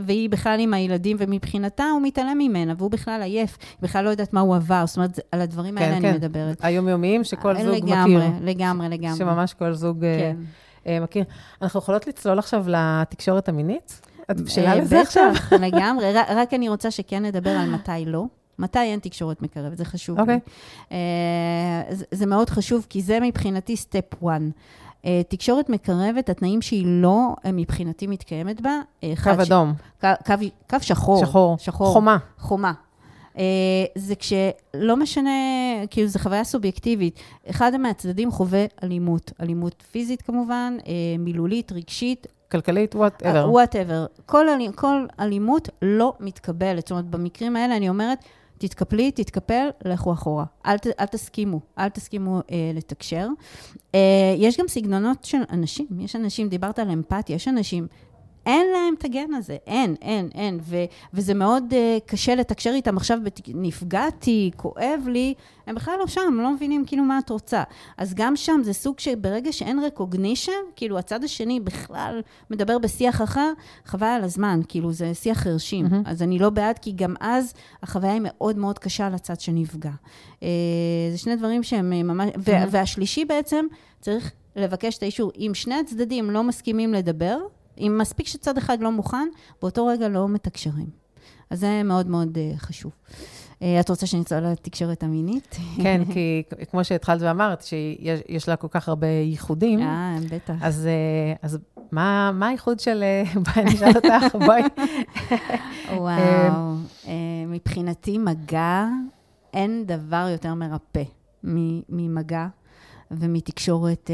S3: והיא בכלל עם הילדים, ומבחינתה הוא מתעלם ממנה, והוא בכלל עייף, היא בכלל לא יודעת מה הוא עבר. זאת אומרת, על הדברים האלה
S2: כן,
S3: אני
S2: כן.
S3: מדברת.
S2: היומיומיים שכל זוג
S3: לגמרי,
S2: מכיר.
S3: לגמרי, לגמרי.
S2: שממש כל זוג אה,
S3: כן.
S2: אה, מכיר. אנחנו יכולות לצלול עכשיו לתקשורת המינית? את בשלה
S3: אה,
S2: לזה עכשיו?
S3: בטח, לגמרי. רק- אני רוצה שכן נדבר על מתי לא. מתי אין תקשורת מקרבת, זה חשוב
S2: אוקיי.
S3: לי. אה, זה, זה מאוד חשוב, כי זה מבחינתי סטפ 1. אה, תקשורת מקרבת, התנאים שהיא לא אה, מבחינתי מתקיימת בה, אה,
S2: קו
S3: ש-
S2: אדום,
S3: קו, קו, קו שחור.
S2: שחור,
S3: שחור.
S2: חומה.
S3: חומה. אה, זה כשלא משנה, כאילו זו חוויה סובייקטיבית. אחד מהצדדים חווה אלימות, אלימות פיזית כמובן, אה, מילולית, רגשית,
S2: כלכלית, וואטאבר.
S3: וואטאבר. כל, אלי- כל אלימות לא מתקבלת. זאת אומרת, במקרים האלה אני אומרת, תתקפלי, תתקפל, לכו אחורה. אל, ת, אל תסכימו, אל תסכימו אה, לתקשר. אה, יש גם סגנונות של אנשים. יש אנשים, דיברת על אמפתיה, יש אנשים, אין להם את הגן הזה. אין, אין, אין. ו, וזה מאוד אה, קשה לתקשר איתם. עכשיו באת, נפגעתי, כואב לי, הם בכלל לא שם, לא מבינים כאילו מה את רוצה. אז גם שם זה סוג שברגע שאין recognition, כאילו הצד השני בכלל מדבר בשיח אחר, חבל על הזמן, כאילו זה שיח חרשים.
S2: מהמם.
S3: אז אני לא בעד, כי גם אז החוויה היא מאוד מאוד קשה לצד שנפגע. אה, זה שני דברים שהם אה, ממש... ו-
S2: מהמם.
S3: והשלישי בעצם, צריך לבקש את האישור. אם שני הצדדים לא מסכימים לדבר, אם מספיק שצד אחד לא מוכן, באותו רגע לא מתקשרים. אז זה מאוד מאוד אה, חשוב. אה, את רוצה שנצלול לתקשורת המינית?
S2: כן, כי כמו שהתחלת ואמרת, שיש יש לה כל כך הרבה ייחודים,
S3: אה, בטח.
S2: אז, אה, אז מה, מה הייחוד של... בואי אני אשאל אותך, בואי.
S3: וואו. מבחינתי, מגע, אין דבר יותר מרפא ממגע ומתקשורת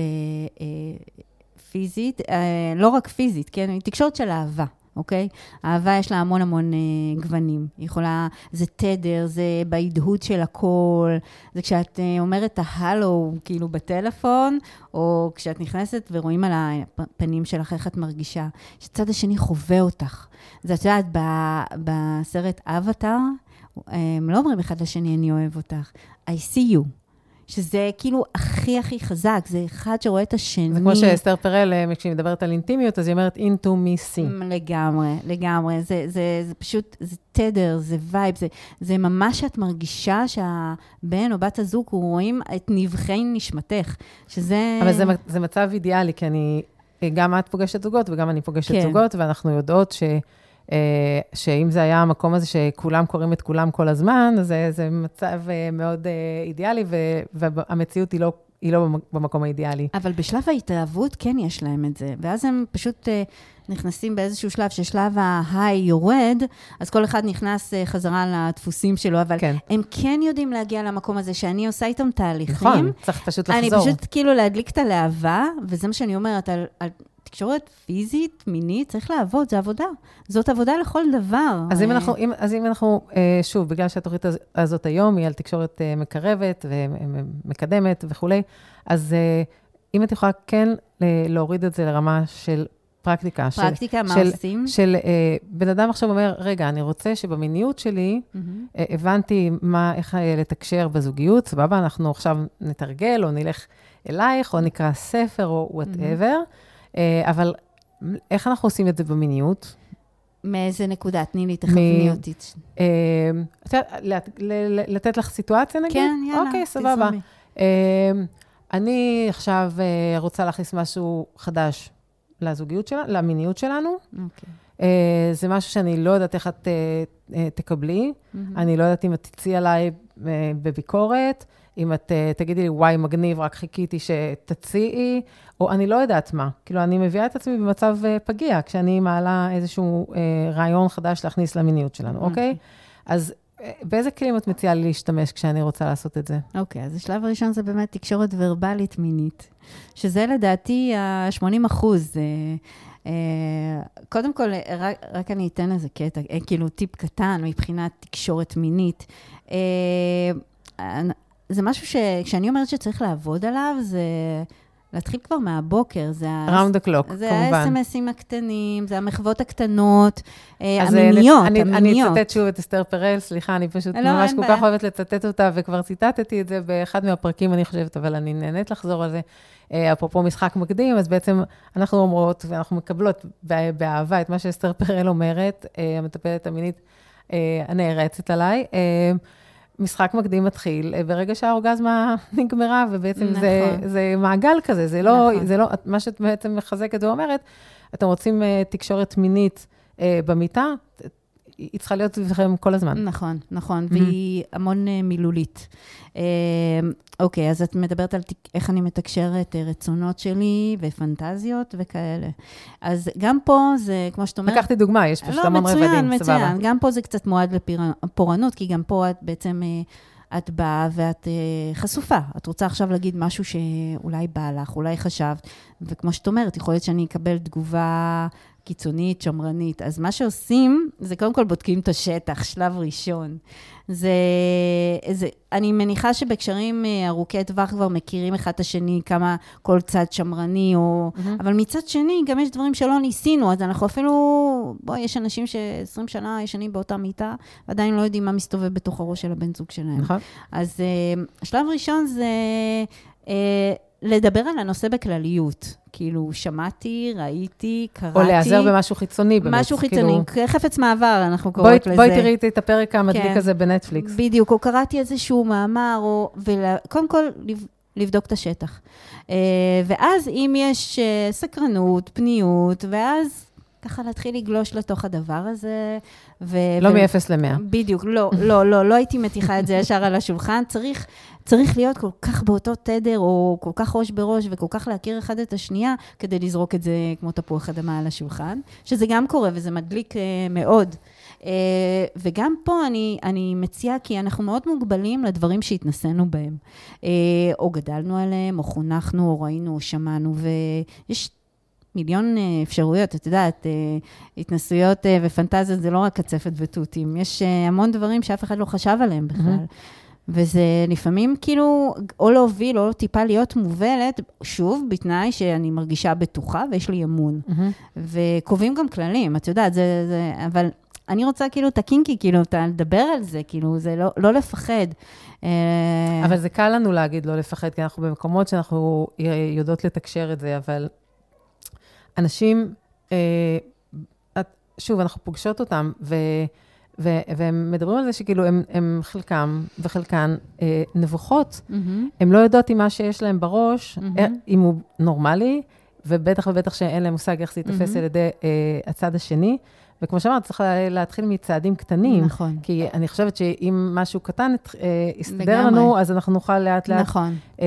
S3: פיזית, אה, לא רק פיזית, כן? תקשורת של אהבה. אוקיי? אהבה יש לה המון המון אה, גוונים. היא יכולה, זה תדר, זה בהדהוד של הקול, זה כשאת אה, אומרת ההלו, כאילו בטלפון, או כשאת נכנסת ורואים על הפנים שלך איך את מרגישה, שהצד השני חווה אותך. זה, את יודעת, ב- בסרט אבטאר, הם לא אומרים אחד לשני, אני אוהב אותך. I see you. שזה כאילו הכי הכי חזק, זה אחד שרואה את השני.
S2: זה כמו שאסתר פרל, אה, כשהיא מדברת על אינטימיות, אז היא אומרת into me see.
S3: לגמרי, לגמרי. זה, זה, זה פשוט, זה תדר, זה vibe, זה, זה ממש את מרגישה שהבן או בת הזוג רואים את נבכי נשמתך, שזה...
S2: אבל זה, זה מצב אידיאלי, כי אני, גם את פוגשת זוגות וגם אני פוגשת כן. זוגות, ואנחנו יודעות ש... אה, שאם זה היה המקום הזה שכולם קוראים את כולם כל הזמן, אז זה, זה מצב אה, מאוד אה, אידיאלי, והמציאות היא לא, היא לא במקום האידיאלי.
S3: אבל בשלב ההתאהבות כן יש להם את זה, ואז הם פשוט נכנסים באיזשהו שלב, ששלב ההיי יורד, אז כל אחד נכנס חזרה לדפוסים שלו, אבל כן. הם כן יודעים להגיע למקום הזה שאני עושה איתם תהליכים.
S2: נכון, צריך פשוט לחזור.
S3: אני פשוט כאילו להדליק את הלהבה, וזה מה שאני אומרת, על, על תקשורת פיזית, מינית, צריך לעבוד, זה עבודה. זאת עבודה לכל דבר.
S2: אז אם אה, אנחנו, אם, אז אם אנחנו, אה, שוב, בגלל שהתוכנית הזאת היום היא על תקשורת אה, מקרבת ומקדמת וכולי, אז אם את יכולה כן להוריד את זה לרמה של פרקטיקה.
S3: פרקטיקה,
S2: של,
S3: מה
S2: של,
S3: עושים?
S2: של, של בן אדם עכשיו אומר, רגע, אני רוצה שבמיניות שלי, mm-hmm. הבנתי מה, איך לתקשר בזוגיות, סבבה, אנחנו עכשיו נתרגל, או נלך אלייך, או נקרא ספר, או וואטאבר. Mm-hmm. אה, אבל איך אנחנו עושים את זה במיניות?
S3: מאיזה נקודה? תני לי, תכווני אותי.
S2: אה, את יודעת, לתת לך סיטואציה נגיד?
S3: כן, יאללה,
S2: אוקיי, סבבה. אה, אני עכשיו רוצה להכניס משהו חדש לזוגיות שלנו, למיניות שלנו. אוקיי. זה משהו שאני לא יודעת איך את תקבלי. אני לא יודעת אם את תצאי עליי בביקורת. אם את uh, תגידי לי, וואי, מגניב, רק חיכיתי שתציעי, או אני לא יודעת מה. כאילו, אני מביאה את עצמי במצב uh, פגיע, כשאני מעלה איזשהו uh, רעיון חדש להכניס למיניות שלנו, mm-hmm. אוקיי? אז באיזה כלים את מציעה לי להשתמש כשאני רוצה לעשות את זה?
S3: אוקיי, okay, אז השלב הראשון זה באמת תקשורת ורבלית מינית, שזה לדעתי ה-80 אחוז. קודם כל, רק, רק אני אתן איזה קטע, כאילו טיפ קטן מבחינת תקשורת מינית. זה משהו שכשאני אומרת שצריך לעבוד עליו, זה להתחיל כבר מהבוקר. זה
S2: ראונד הקלוק,
S3: כמובן. זה ה-SMSים הקטנים, זה המחוות הקטנות, אה, המיניות,
S2: אני,
S3: המיניות.
S2: אני אצטט שוב את אסתר פרל, סליחה, אני פשוט לא, ממש כל בעיה. כך אוהבת לצטט אותה, וכבר ציטטתי את זה באחד מהפרקים, אני חושבת, אבל אני נהנית לחזור על זה. אה, אפרופו משחק מקדים, אז בעצם אנחנו אומרות, ואנחנו מקבלות באהבה את מה שאסתר פרל אומרת, אה, המטפלת המינית הנערצת עליי. משחק מקדים מתחיל אה, ברגע שהאורגזמה נגמרה, ובעצם נכון. זה, זה מעגל כזה, זה לא, נכון. זה לא, מה שאת בעצם מחזקת ואומרת, אתם רוצים uh, תקשורת מינית uh, במיטה, היא צריכה להיות סביבכם כל הזמן.
S3: נכון, נכון, mm-hmm. והיא המון uh, מילולית. Uh, אוקיי, אז את מדברת על. איך אני מתקשרת uh, רצונות שלי ופנטזיות וכאלה. אז גם פה זה, כמו שאת אומרת...
S2: לקחתי דוגמה, יש פשוט לא, המון רבדים, סבבה.
S3: לא, מצוין, מצוין. גם פה זה קצת מועד לפורענות, כי גם פה את בעצם... Uh, את באה ואת uh, חשופה. את רוצה עכשיו להגיד משהו שאולי בא לך, אולי חשבת, וכמו שאת אומרת, יכול להיות שאני אקבל תגובה קיצונית, שמרנית. אז מה שעושים, זה קודם כל בודקים את השטח, שלב ראשון. זה, זה, אני מניחה שבקשרים אה, ארוכי טווח כבר מכירים אחד את השני, כמה כל צד שמרני, או... Mm-hmm. אבל מצד שני, גם יש דברים שלא ניסינו, אז אנחנו אפילו... בואי, יש אנשים ש-20 שנה ישנים באותה מיטה, ועדיין לא יודעים מה מסתובב בתוך הראש של הבן זוג שלהם. נכון. אז uh, שלב ראשון זה... Uh, לדבר על הנושא בכלליות. כאילו, שמעתי, ראיתי, קראתי.
S2: או להיעזר במשהו חיצוני באמת.
S3: משהו חיצוני, כאילו... חפץ מעבר, אנחנו קוראות
S2: לזה. בואי תראי את הפרק המדליק כן. הזה בנטפליקס.
S3: בדיוק, או קראתי איזשהו מאמר, או... וקודם כל, לבדוק את השטח. אה, ואז אם יש אה, סקרנות, פניות, ואז ככה להתחיל לגלוש לתוך הדבר הזה.
S2: ו... לא ו... מ-0 ל-100.
S3: בדיוק, לא, לא, לא, לא הייתי מתיחה את זה ישר על השולחן. צריך, צריך להיות כל כך באותו תדר, או כל כך ראש בראש, וכל כך להכיר אחד את השנייה, כדי לזרוק את זה כמו תפוח אדמה על השולחן, שזה גם קורה וזה מדליק uh, מאוד. Uh, וגם פה אני, אני מציעה, כי אנחנו מאוד מוגבלים לדברים שהתנסינו בהם, uh, או גדלנו עליהם, או חונכנו, או ראינו, או שמענו, ויש מיליון אפשרויות, את יודעת, התנסויות ופנטזיות זה לא רק קצפת ותותים, יש המון דברים שאף אחד לא חשב עליהם בכלל. Mm-hmm. וזה לפעמים כאילו, או להוביל, או טיפה להיות מובלת, שוב, בתנאי שאני מרגישה בטוחה ויש לי אמון. Mm-hmm. וקובעים גם כללים, את יודעת, זה, זה, אבל אני רוצה כאילו את הקינקי, כאילו, אתה לדבר על זה, כאילו, זה לא, לא לפחד. אה,
S2: אבל זה קל לנו להגיד לא לפחד, כי אנחנו במקומות שאנחנו יודעות לתקשר את זה, אבל אנשים, אה, שוב, אנחנו פוגשות אותם, ו... ו- והם מדברים על זה שכאילו הם, הם חלקם וחלקן אה, נבוכות. Mm-hmm. הם לא יודעות אם מה שיש להם בראש, mm-hmm. אם הוא נורמלי, ובטח ובטח שאין להם מושג איך זה ייתפס mm-hmm. על ידי אה, הצד השני. וכמו שאמרת, צריך להתחיל מצעדים קטנים.
S3: נכון.
S2: כי אני חושבת שאם משהו קטן אה, יסתדר לנו, אז אנחנו נוכל לאט-לאט...
S3: נכון. אה,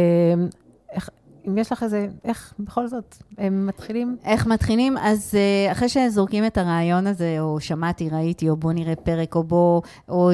S2: אם יש לך איזה, איך בכל זאת הם מתחילים?
S3: איך מתחילים? אז uh, אחרי שזורקים את הרעיון הזה, או שמעתי, ראיתי, או בוא נראה פרק, או בוא, או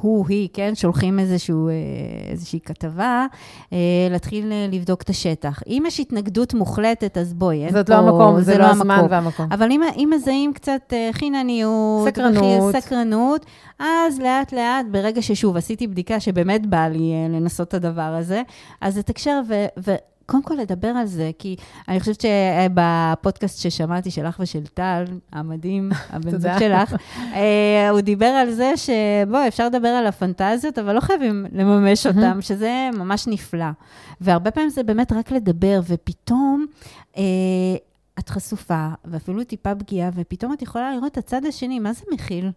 S3: הוא, היא, כן, שולחים איזשהו, uh, איזושהי כתבה, uh, להתחיל לבדוק את השטח. אם יש התנגדות מוחלטת, אז בואי,
S2: אין זאת פה... זאת לא המקום, זה, זה לא, לא הזמן המקום. והמקום.
S3: אבל אם, אם מזהים קצת חינניות,
S2: סקרנות,
S3: סקרנות, אז לאט-לאט, ברגע ששוב, עשיתי בדיקה שבאמת בא לי לנסות את הדבר הזה, אז לתקשר ו... ו- קודם כל לדבר על זה, כי אני חושבת שבפודקאסט ששמעתי שלך ושל טל, המדהים, הבן זוג שלך, אה, הוא דיבר על זה שבואי, אפשר לדבר על הפנטזיות, אבל לא חייבים לממש אותם, שזה ממש נפלא. והרבה פעמים זה באמת רק לדבר, ופתאום... אה, את חשופה, ואפילו טיפה פגיעה, ופתאום את יכולה לראות את הצד השני, מה זה מכיל?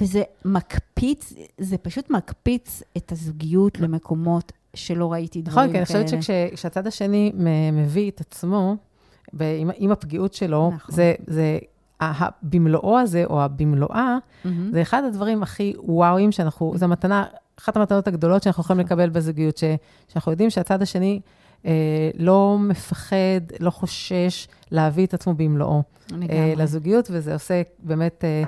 S3: וזה מקפיץ, זה פשוט מקפיץ את הזוגיות למקומות שלא ראיתי דברים כאלה.
S2: נכון, כי אני חושבת שכשהצד השני מביא את עצמו, עם, עם הפגיעות שלו, נכון. זה, זה במלואו הזה, או הבמלואה, mm-hmm. זה אחד הדברים הכי וואויים שאנחנו, זו המתנה, אחת המתנות הגדולות שאנחנו יכולים לקבל בזוגיות, ש, שאנחנו יודעים שהצד השני אה, לא מפחד, לא חושש להביא את עצמו במלואו אה, לזוגיות, וזה עושה באמת... אה,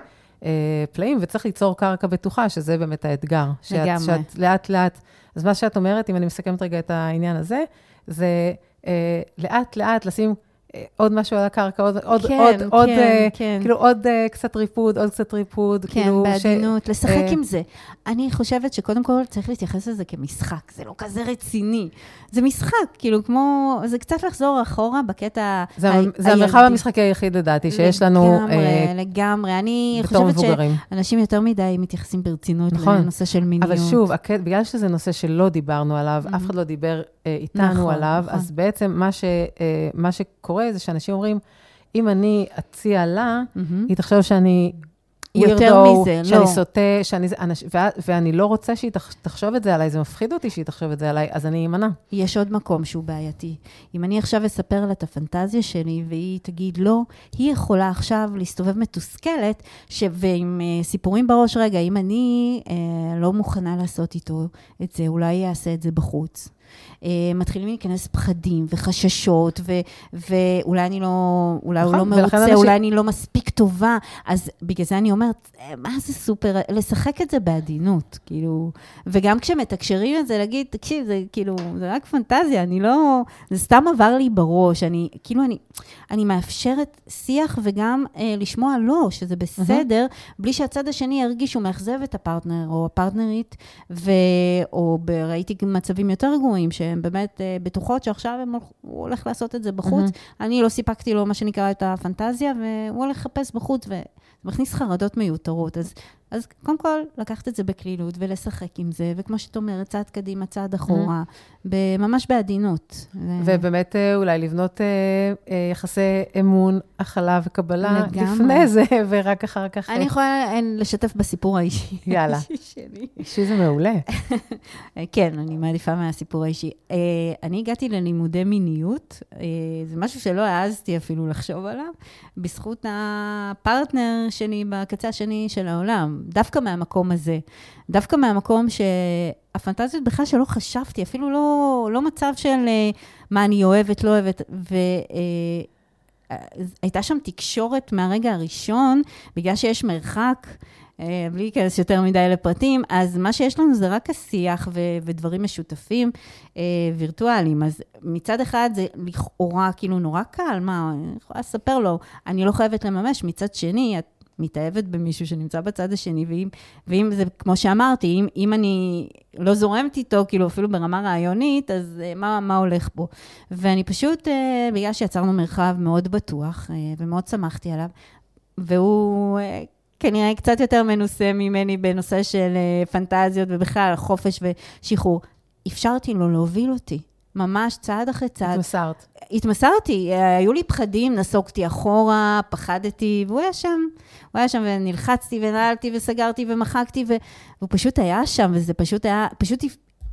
S2: פלאים, וצריך ליצור קרקע בטוחה, שזה באמת האתגר.
S3: לגמרי. שאת,
S2: שאת לאט-לאט, אז מה שאת אומרת, אם אני מסכמת רגע את העניין הזה, זה אה, לאט-לאט לשים עוד משהו על הקרקע, עוד, עוד,
S3: כן,
S2: עוד,
S3: כן,
S2: עוד,
S3: כן. כן.
S2: כאילו עוד uh, קצת ריפוד, עוד קצת ריפוד.
S3: כן, כאילו בעדינות, ש... לשחק עם זה. אני חושבת שקודם כל צריך להתייחס לזה כמשחק, זה לא כזה רציני. זה משחק, כאילו כמו, זה קצת לחזור אחורה בקטע
S2: זה, ה- זה המרחב המשחקי היחיד לדעתי, שיש לנו...
S3: לגמרי, uh, לגמרי. אני חושבת מבוגרים. שאנשים יותר מדי מתייחסים ברצינות נכון. לנושא של מיניות.
S2: אבל שוב, הקט, בגלל שזה נושא שלא דיברנו עליו, mm-hmm. אף אחד לא דיבר uh, איתנו נכון, עליו, נכון. אז בעצם מה, ש, uh, מה שקורה זה שאנשים אומרים, אם אני אציע לה, mm-hmm. היא תחשוב שאני
S3: יותר מזה,
S2: שאני לא. סוטה, שאני, אנש, ו, ואני לא רוצה שהיא תחשוב את זה עליי, זה מפחיד אותי שהיא תחשוב את זה עליי, אז אני אמנע.
S3: יש עוד מקום שהוא בעייתי. אם אני עכשיו אספר לה את הפנטזיה שלי, והיא תגיד לא, היא יכולה עכשיו להסתובב מתוסכלת, ש... ועם uh, סיפורים בראש, רגע, אם אני uh, לא מוכנה לעשות איתו את זה, אולי יעשה את זה בחוץ. אה, מתחילים להיכנס פחדים וחששות, ו, ואולי אני לא, אולי הוא נכון, לא מרוצה, אנשים... אולי אני לא מספיק טובה. אז בגלל זה אני אומרת, אה, מה זה סופר, לשחק את זה בעדינות, כאילו, וגם כשמתקשרים את זה, להגיד, תקשיב, זה כאילו, זה רק פנטזיה, אני לא, זה סתם עבר לי בראש, אני, כאילו, אני, אני מאפשרת שיח וגם אה, לשמוע לא, שזה בסדר, mm-hmm. בלי שהצד השני ירגיש שהוא מאכזב את הפרטנר או הפרטנרית, ו, או ראיתי מצבים יותר גרועים, שהן באמת uh, בטוחות שעכשיו הם, הוא הולך לעשות את זה בחוץ. Mm-hmm. אני לא סיפקתי לו מה שנקרא את הפנטזיה, והוא הולך לחפש בחוץ, וזה מכניס חרדות מיותרות. אז אז קודם כל, לקחת את זה בקלילות ולשחק עם זה, וכמו שאת אומרת, צעד קדימה, צעד אחורה, mm-hmm. ממש בעדינות.
S2: ובאמת, אה, אולי לבנות אה, אה, יחסי אמון, הכלה וקבלה. לפני זה, ורק אחר כך...
S3: אני יכולה לשתף בסיפור האישי.
S2: יאללה.
S3: שלי.
S2: אישי זה מעולה.
S3: כן, אני מעדיפה מהסיפור האישי. אני הגעתי ללימודי מיניות, זה משהו שלא העזתי אפילו לחשוב עליו, בזכות הפרטנר שלי בקצה השני של העולם. דווקא מהמקום הזה. דווקא מהמקום שהפנטזיות בכלל שלא חשבתי, אפילו לא, לא מצב של אה, מה אני אוהבת, לא אוהבת. והייתה אה, שם תקשורת מהרגע הראשון, בגלל שיש מרחק. אה, בלי להיכנס יותר מדי לפרטים, אז מה שיש לנו זה רק השיח ו- ודברים משותפים אה, וירטואליים. אז מצד אחד זה לכאורה כאילו נורא קל, מה, אני יכולה לספר לו, אני לא חייבת לממש, מצד שני, את מתאהבת במישהו שנמצא בצד השני, ואם, ואם זה, כמו שאמרתי, אם, אם אני לא זורמת איתו, כאילו אפילו ברמה רעיונית, אז uh, מה, מה הולך פה? ואני פשוט, uh, בגלל שיצרנו מרחב מאוד בטוח, uh, ומאוד שמחתי עליו, והוא... כנראה קצת יותר מנוסה ממני בנושא של אה, פנטזיות ובכלל חופש ושחרור. אפשרתי לו להוביל אותי, ממש צעד אחרי צעד.
S2: התמסרת.
S3: התמסרתי, אה, היו לי פחדים, נסוגתי אחורה, פחדתי, והוא היה שם. הוא היה שם ונלחצתי ונעלתי וסגרתי ומחקתי, והוא פשוט היה שם, וזה פשוט היה, פשוט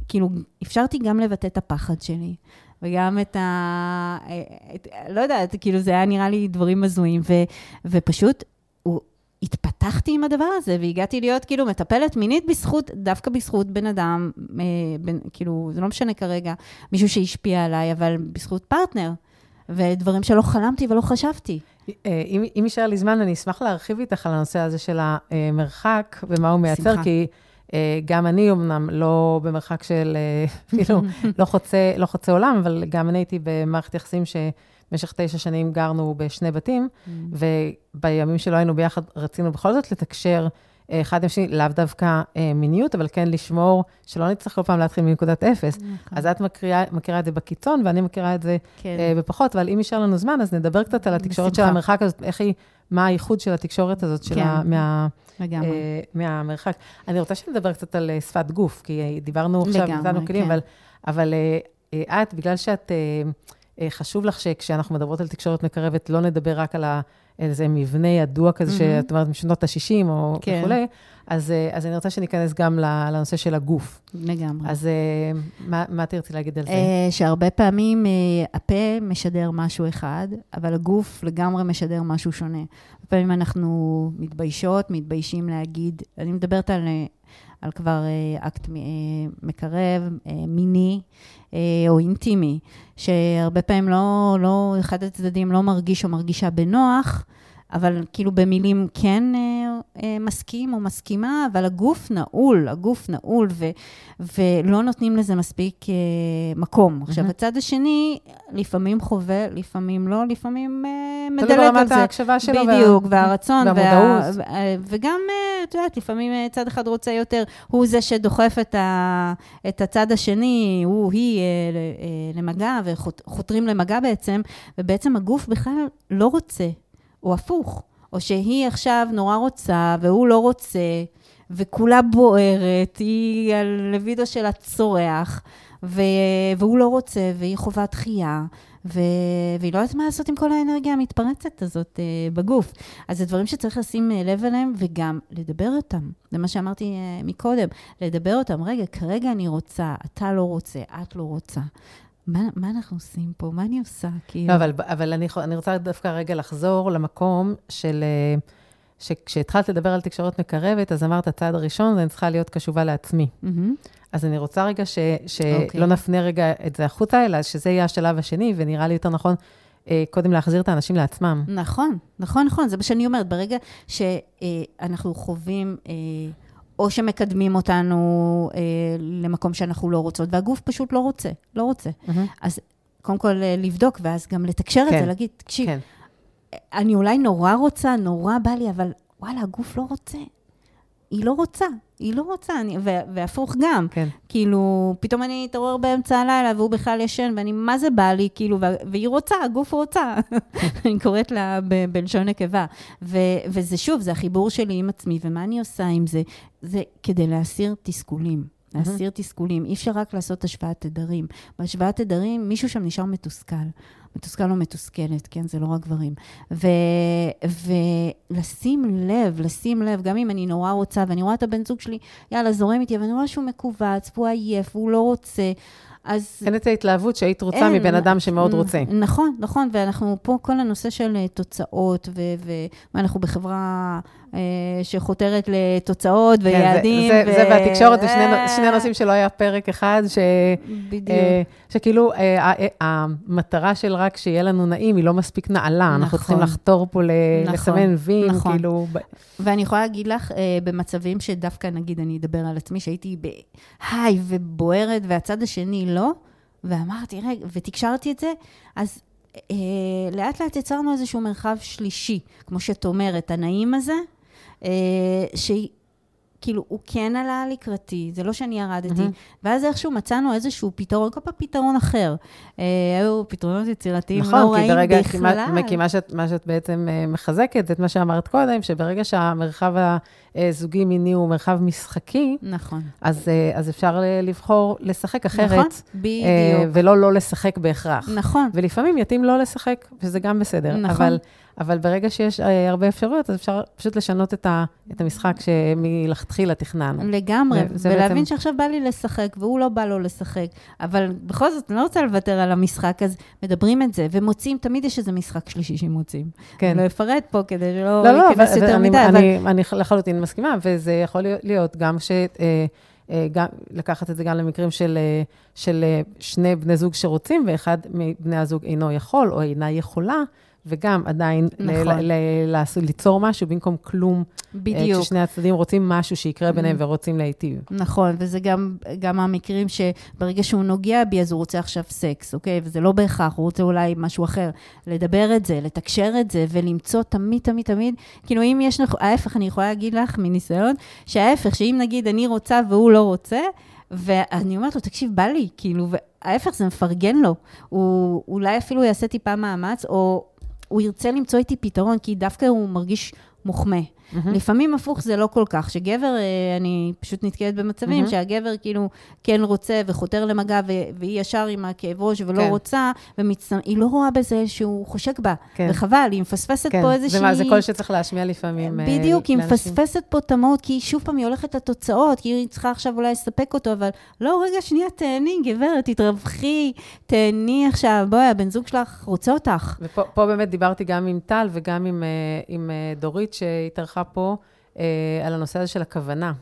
S3: כאילו, אפשרתי גם לבטא את הפחד שלי. וגם את ה... את, לא יודעת, כאילו זה היה נראה לי דברים הזויים, ו, ופשוט התפתחתי עם הדבר הזה, והגעתי להיות כאילו מטפלת מינית בזכות, דווקא בזכות בן אדם, אה, בן, כאילו, זה לא משנה כרגע, מישהו שהשפיע עליי, אבל בזכות פרטנר, ודברים שלא חלמתי ולא חשבתי.
S2: אה, אם, אם יישאר לי זמן, אני אשמח להרחיב איתך על הנושא הזה של המרחק ומה הוא מייצר, שמחה. כי... אה, גם אני אמנם לא במרחק של, אה, כאילו, לא חוצה, לא חוצה עולם, אבל גם אני הייתי במערכת יחסים שבמשך תשע שנים גרנו בשני בתים, mm. ובימים שלא היינו ביחד רצינו בכל זאת לתקשר אה, אחד עם שני, לאו דווקא מיניות, אבל כן לשמור שלא נצטרך כל פעם להתחיל מנקודת אפס. נכון. אז את מכירה, מכירה את זה בקיצון, ואני מכירה את זה כן. בפחות, אבל אם יישאר לנו זמן, אז נדבר קצת על התקשורת בשמחה. של המרחק הזאת, איך היא, מה הייחוד של התקשורת הזאת, כן. של ה, מה...
S3: לגמרי. אה,
S2: מהמרחק. אני רוצה שנדבר קצת על אה, שפת גוף, כי דיברנו עכשיו, נתנו כלים, כן. אבל, אבל אה, את, בגלל שאת, חשוב לך שכשאנחנו מדברות על תקשורת מקרבת, לא נדבר רק על איזה מבנה ידוע כזה, mm-hmm. שאת אומרת, משנות ה-60 או כן. וכולי, אז, אז אני רוצה שניכנס גם לנושא של הגוף.
S3: לגמרי.
S2: אז מה, מה תרצי להגיד על זה?
S3: שהרבה פעמים הפה משדר משהו אחד, אבל הגוף לגמרי משדר משהו שונה. פעמים אנחנו מתביישות, מתביישים להגיד, אני מדברת על, על כבר אה, אקט אה, מקרב, אה, מיני או אינטימי, שהרבה פעמים לא, לא, אחד הצדדים לא מרגיש או מרגישה בנוח, אבל כאילו במילים כן אה, אה, מסכים או מסכימה, אבל הגוף נעול, הגוף נעול, ו, ולא נותנים לזה מספיק אה, מקום. עכשיו, הצד השני, לפעמים חווה, לפעמים לא, לפעמים אה, מדלג על זה. תלוי ברמת
S2: ההקשבה שלו.
S3: בדיוק, וה... והרצון. והמודעות. וה, וה, וגם, אה, את יודעת, לפעמים אה, צד אחד רוצה יותר, הוא זה שדוחף את, ה, את הצד השני, הוא, היא, אה, אה, למגע, וחותרים למגע בעצם, ובעצם הגוף בכלל לא רוצה. או הפוך, או שהיא עכשיו נורא רוצה והוא לא רוצה, וכולה בוערת, היא על לוידו שלה צורח, ו... והוא לא רוצה, והיא חווה דחייה, ו... והיא לא יודעת מה לעשות עם כל האנרגיה המתפרצת הזאת uh, בגוף. אז זה דברים שצריך לשים uh, לב אליהם, וגם לדבר אותם. זה מה שאמרתי uh, מקודם, לדבר אותם. רגע, כרגע אני רוצה, אתה לא רוצה, את לא רוצה. מה, מה אנחנו עושים פה? מה אני עושה? כאילו...
S2: לא, אבל, אבל אני, אני רוצה דווקא רגע לחזור למקום של... אה, שכשהתחלת לדבר על תקשורת מקרבת, אז אמרת, הצעד הראשון, זה אני צריכה להיות קשובה לעצמי. Mm-hmm. אז אני רוצה רגע ש, שלא okay. אוקיי. נפנה רגע את זה החוצה, אלא שזה יהיה השלב השני, ונראה לי יותר נכון אה, קודם להחזיר את האנשים לעצמם.
S3: נכון, נכון, נכון, זה מה שאני אומרת. ברגע שאנחנו חווים... או שמקדמים אותנו אה, למקום שאנחנו לא רוצות, והגוף פשוט לא רוצה, לא רוצה. Mm-hmm. אז קודם כל אה, לבדוק, ואז גם לתקשר כן. את זה, להגיד, תקשיב, כן. אני אולי נורא רוצה, נורא בא לי, אבל וואלה, הגוף לא רוצה. היא לא רוצה, היא לא רוצה, אני, ו, והפוך גם. כן. כאילו, פתאום אני אתעורר באמצע הלילה והוא בכלל ישן, ואני, מה זה בא לי? כאילו, והיא רוצה, הגוף רוצה. אני קוראת לה בלשון נקבה. ו, וזה שוב, זה החיבור שלי עם עצמי, ומה אני עושה עם זה? זה כדי להסיר תסכולים. להסיר תסכולים. אי אפשר רק לעשות השוואת תדרים. בהשוואת תדרים, מישהו שם נשאר מתוסכל. מתוסכל או מתוסכלת, כן? זה לא רק גברים. ו, ולשים לב, לשים לב, גם אם אני נורא רוצה, ואני רואה את הבן זוג שלי, יאללה, זורם איתי, ואני רואה שהוא מכווץ, והוא עייף, והוא לא רוצה. אז...
S2: אין את ההתלהבות שהיית רוצה אין, מבן אדם שמאוד רוצה.
S3: נכון, נכון, ואנחנו פה, כל הנושא של אה, תוצאות, ואנחנו בחברה אה, שחותרת לתוצאות ויעדים.
S2: כן, זה, ו... זה, זה והתקשורת, זה שני, שני נושאים שלא היה פרק אחד, ש... בדיוק. אה, שכאילו, המטרה של רק שיהיה לנו נעים, היא לא מספיק נעלה. נכון. אנחנו צריכים לחתור פה נכון, לסמן וי, נכון. כאילו...
S3: ואני יכולה להגיד לך, במצבים שדווקא, נגיד, אני אדבר על עצמי, שהייתי בהיי ובוערת, והצד השני לא, ואמרתי, רגע, ותקשרתי את זה, אז אה, לאט לאט יצרנו איזשהו מרחב שלישי, כמו שאת אומרת, הנעים הזה, אה, כאילו, הוא כן עלה לקראתי, זה לא שאני ירדתי, ואז איכשהו מצאנו איזשהו פתרון, כל פעם פתרון אחר. אה, היו פתרונות יצירתיים
S2: נכון,
S3: לא רעים
S2: ברגע,
S3: בכלל.
S2: כי מה, כי מה שאת, מה שאת בעצם אה, מחזקת, זה את מה שאמרת קודם, שברגע שהמרחב הזוגי-מיני הוא מרחב משחקי,
S3: נכון.
S2: אז, אה, אז אפשר לבחור לשחק אחרת.
S3: נכון,
S2: אה,
S3: בדיוק.
S2: ולא לא לשחק בהכרח.
S3: נכון.
S2: ולפעמים יתאים לא לשחק, וזה גם בסדר.
S3: נכון.
S2: אבל, אבל ברגע שיש אה, הרבה אפשרויות, אז אפשר פשוט לשנות את, ה, את המשחק שמלכתחילה תכננו.
S3: לגמרי,
S2: וזה
S3: ולהבין
S2: בעצם-
S3: שעכשיו בא לי לשחק, והוא לא בא לו לשחק. אבל בכל זאת, אני לא רוצה לוותר על המשחק, אז מדברים את זה, ומוצאים, תמיד יש איזה משחק שלישי שמוצאים.
S2: כן.
S3: לא אפרט פה כדי שלא
S2: לא, לא,
S3: ייכנס יותר
S2: אני,
S3: מדי, אבל...
S2: אני, אני לחלוטין מסכימה, וזה יכול להיות, גם ש... אה, אה, גם, לקחת את זה גם למקרים של, אה, של שני בני זוג שרוצים, ואחד מבני הזוג אינו יכול או אינה יכולה, וגם עדיין
S3: נכון.
S2: ל- ל- לעשות- ליצור משהו במקום כלום. אה,
S3: בדיוק.
S2: כששני הצדדים רוצים משהו שיקרה ביניהם ורוצים להיטיב.
S3: נכון, וזה גם, גם המקרים שברגע שהוא נוגע בי, אז הוא רוצה עכשיו סקס, אוקיי? וזה לא בהכרח, הוא רוצה אולי משהו אחר. לדבר את זה, לתקשר את זה, ולמצוא תמיד, תמיד, תמיד, כאילו, אם יש, נכ- ההפך, אני יכולה להגיד לך מניסיון, שההפך, שאם נגיד אני רוצה והוא לא רוצה, ואני אומרת לו, תקשיב, בא לי, כאילו, וההפך, זה מפרגן לו. הוא אולי אפילו יעשה טיפה מאמץ, או הוא ירצה למצוא איתי פתרון, כי דווקא הוא מרגיש מוחמא. לפעמים הפוך זה לא כל כך, שגבר, אה, אני פשוט נתקלת במצבים שהגבר כאילו כן רוצה וחותר למגע, ו- והיא ישר עם הכאב ראש ולא
S2: כן.
S3: רוצה, והיא לא רואה בזה שהוא חושק בה.
S2: כן.
S3: וחבל, היא מפספסת
S2: כן,
S3: פה איזושהי...
S2: זה, מה, זה קול שצריך להשמיע לפעמים אה,
S3: בדיוק, היא. מפספסת פה את המהות, כי שוב פעם היא הולכת לתוצאות, כי היא צריכה עכשיו אולי לספק אותו, אבל לא, רגע, שנייה, תהני, גברת, תתרווחי, תהני עכשיו, בואי, הבן זוג שלך רוצה אותך.
S2: ופה פה באמת דיברתי גם עם טל וגם עם, אה, עם דורית שהתארחה פה, אה, על הנושא הזה של הכוונה.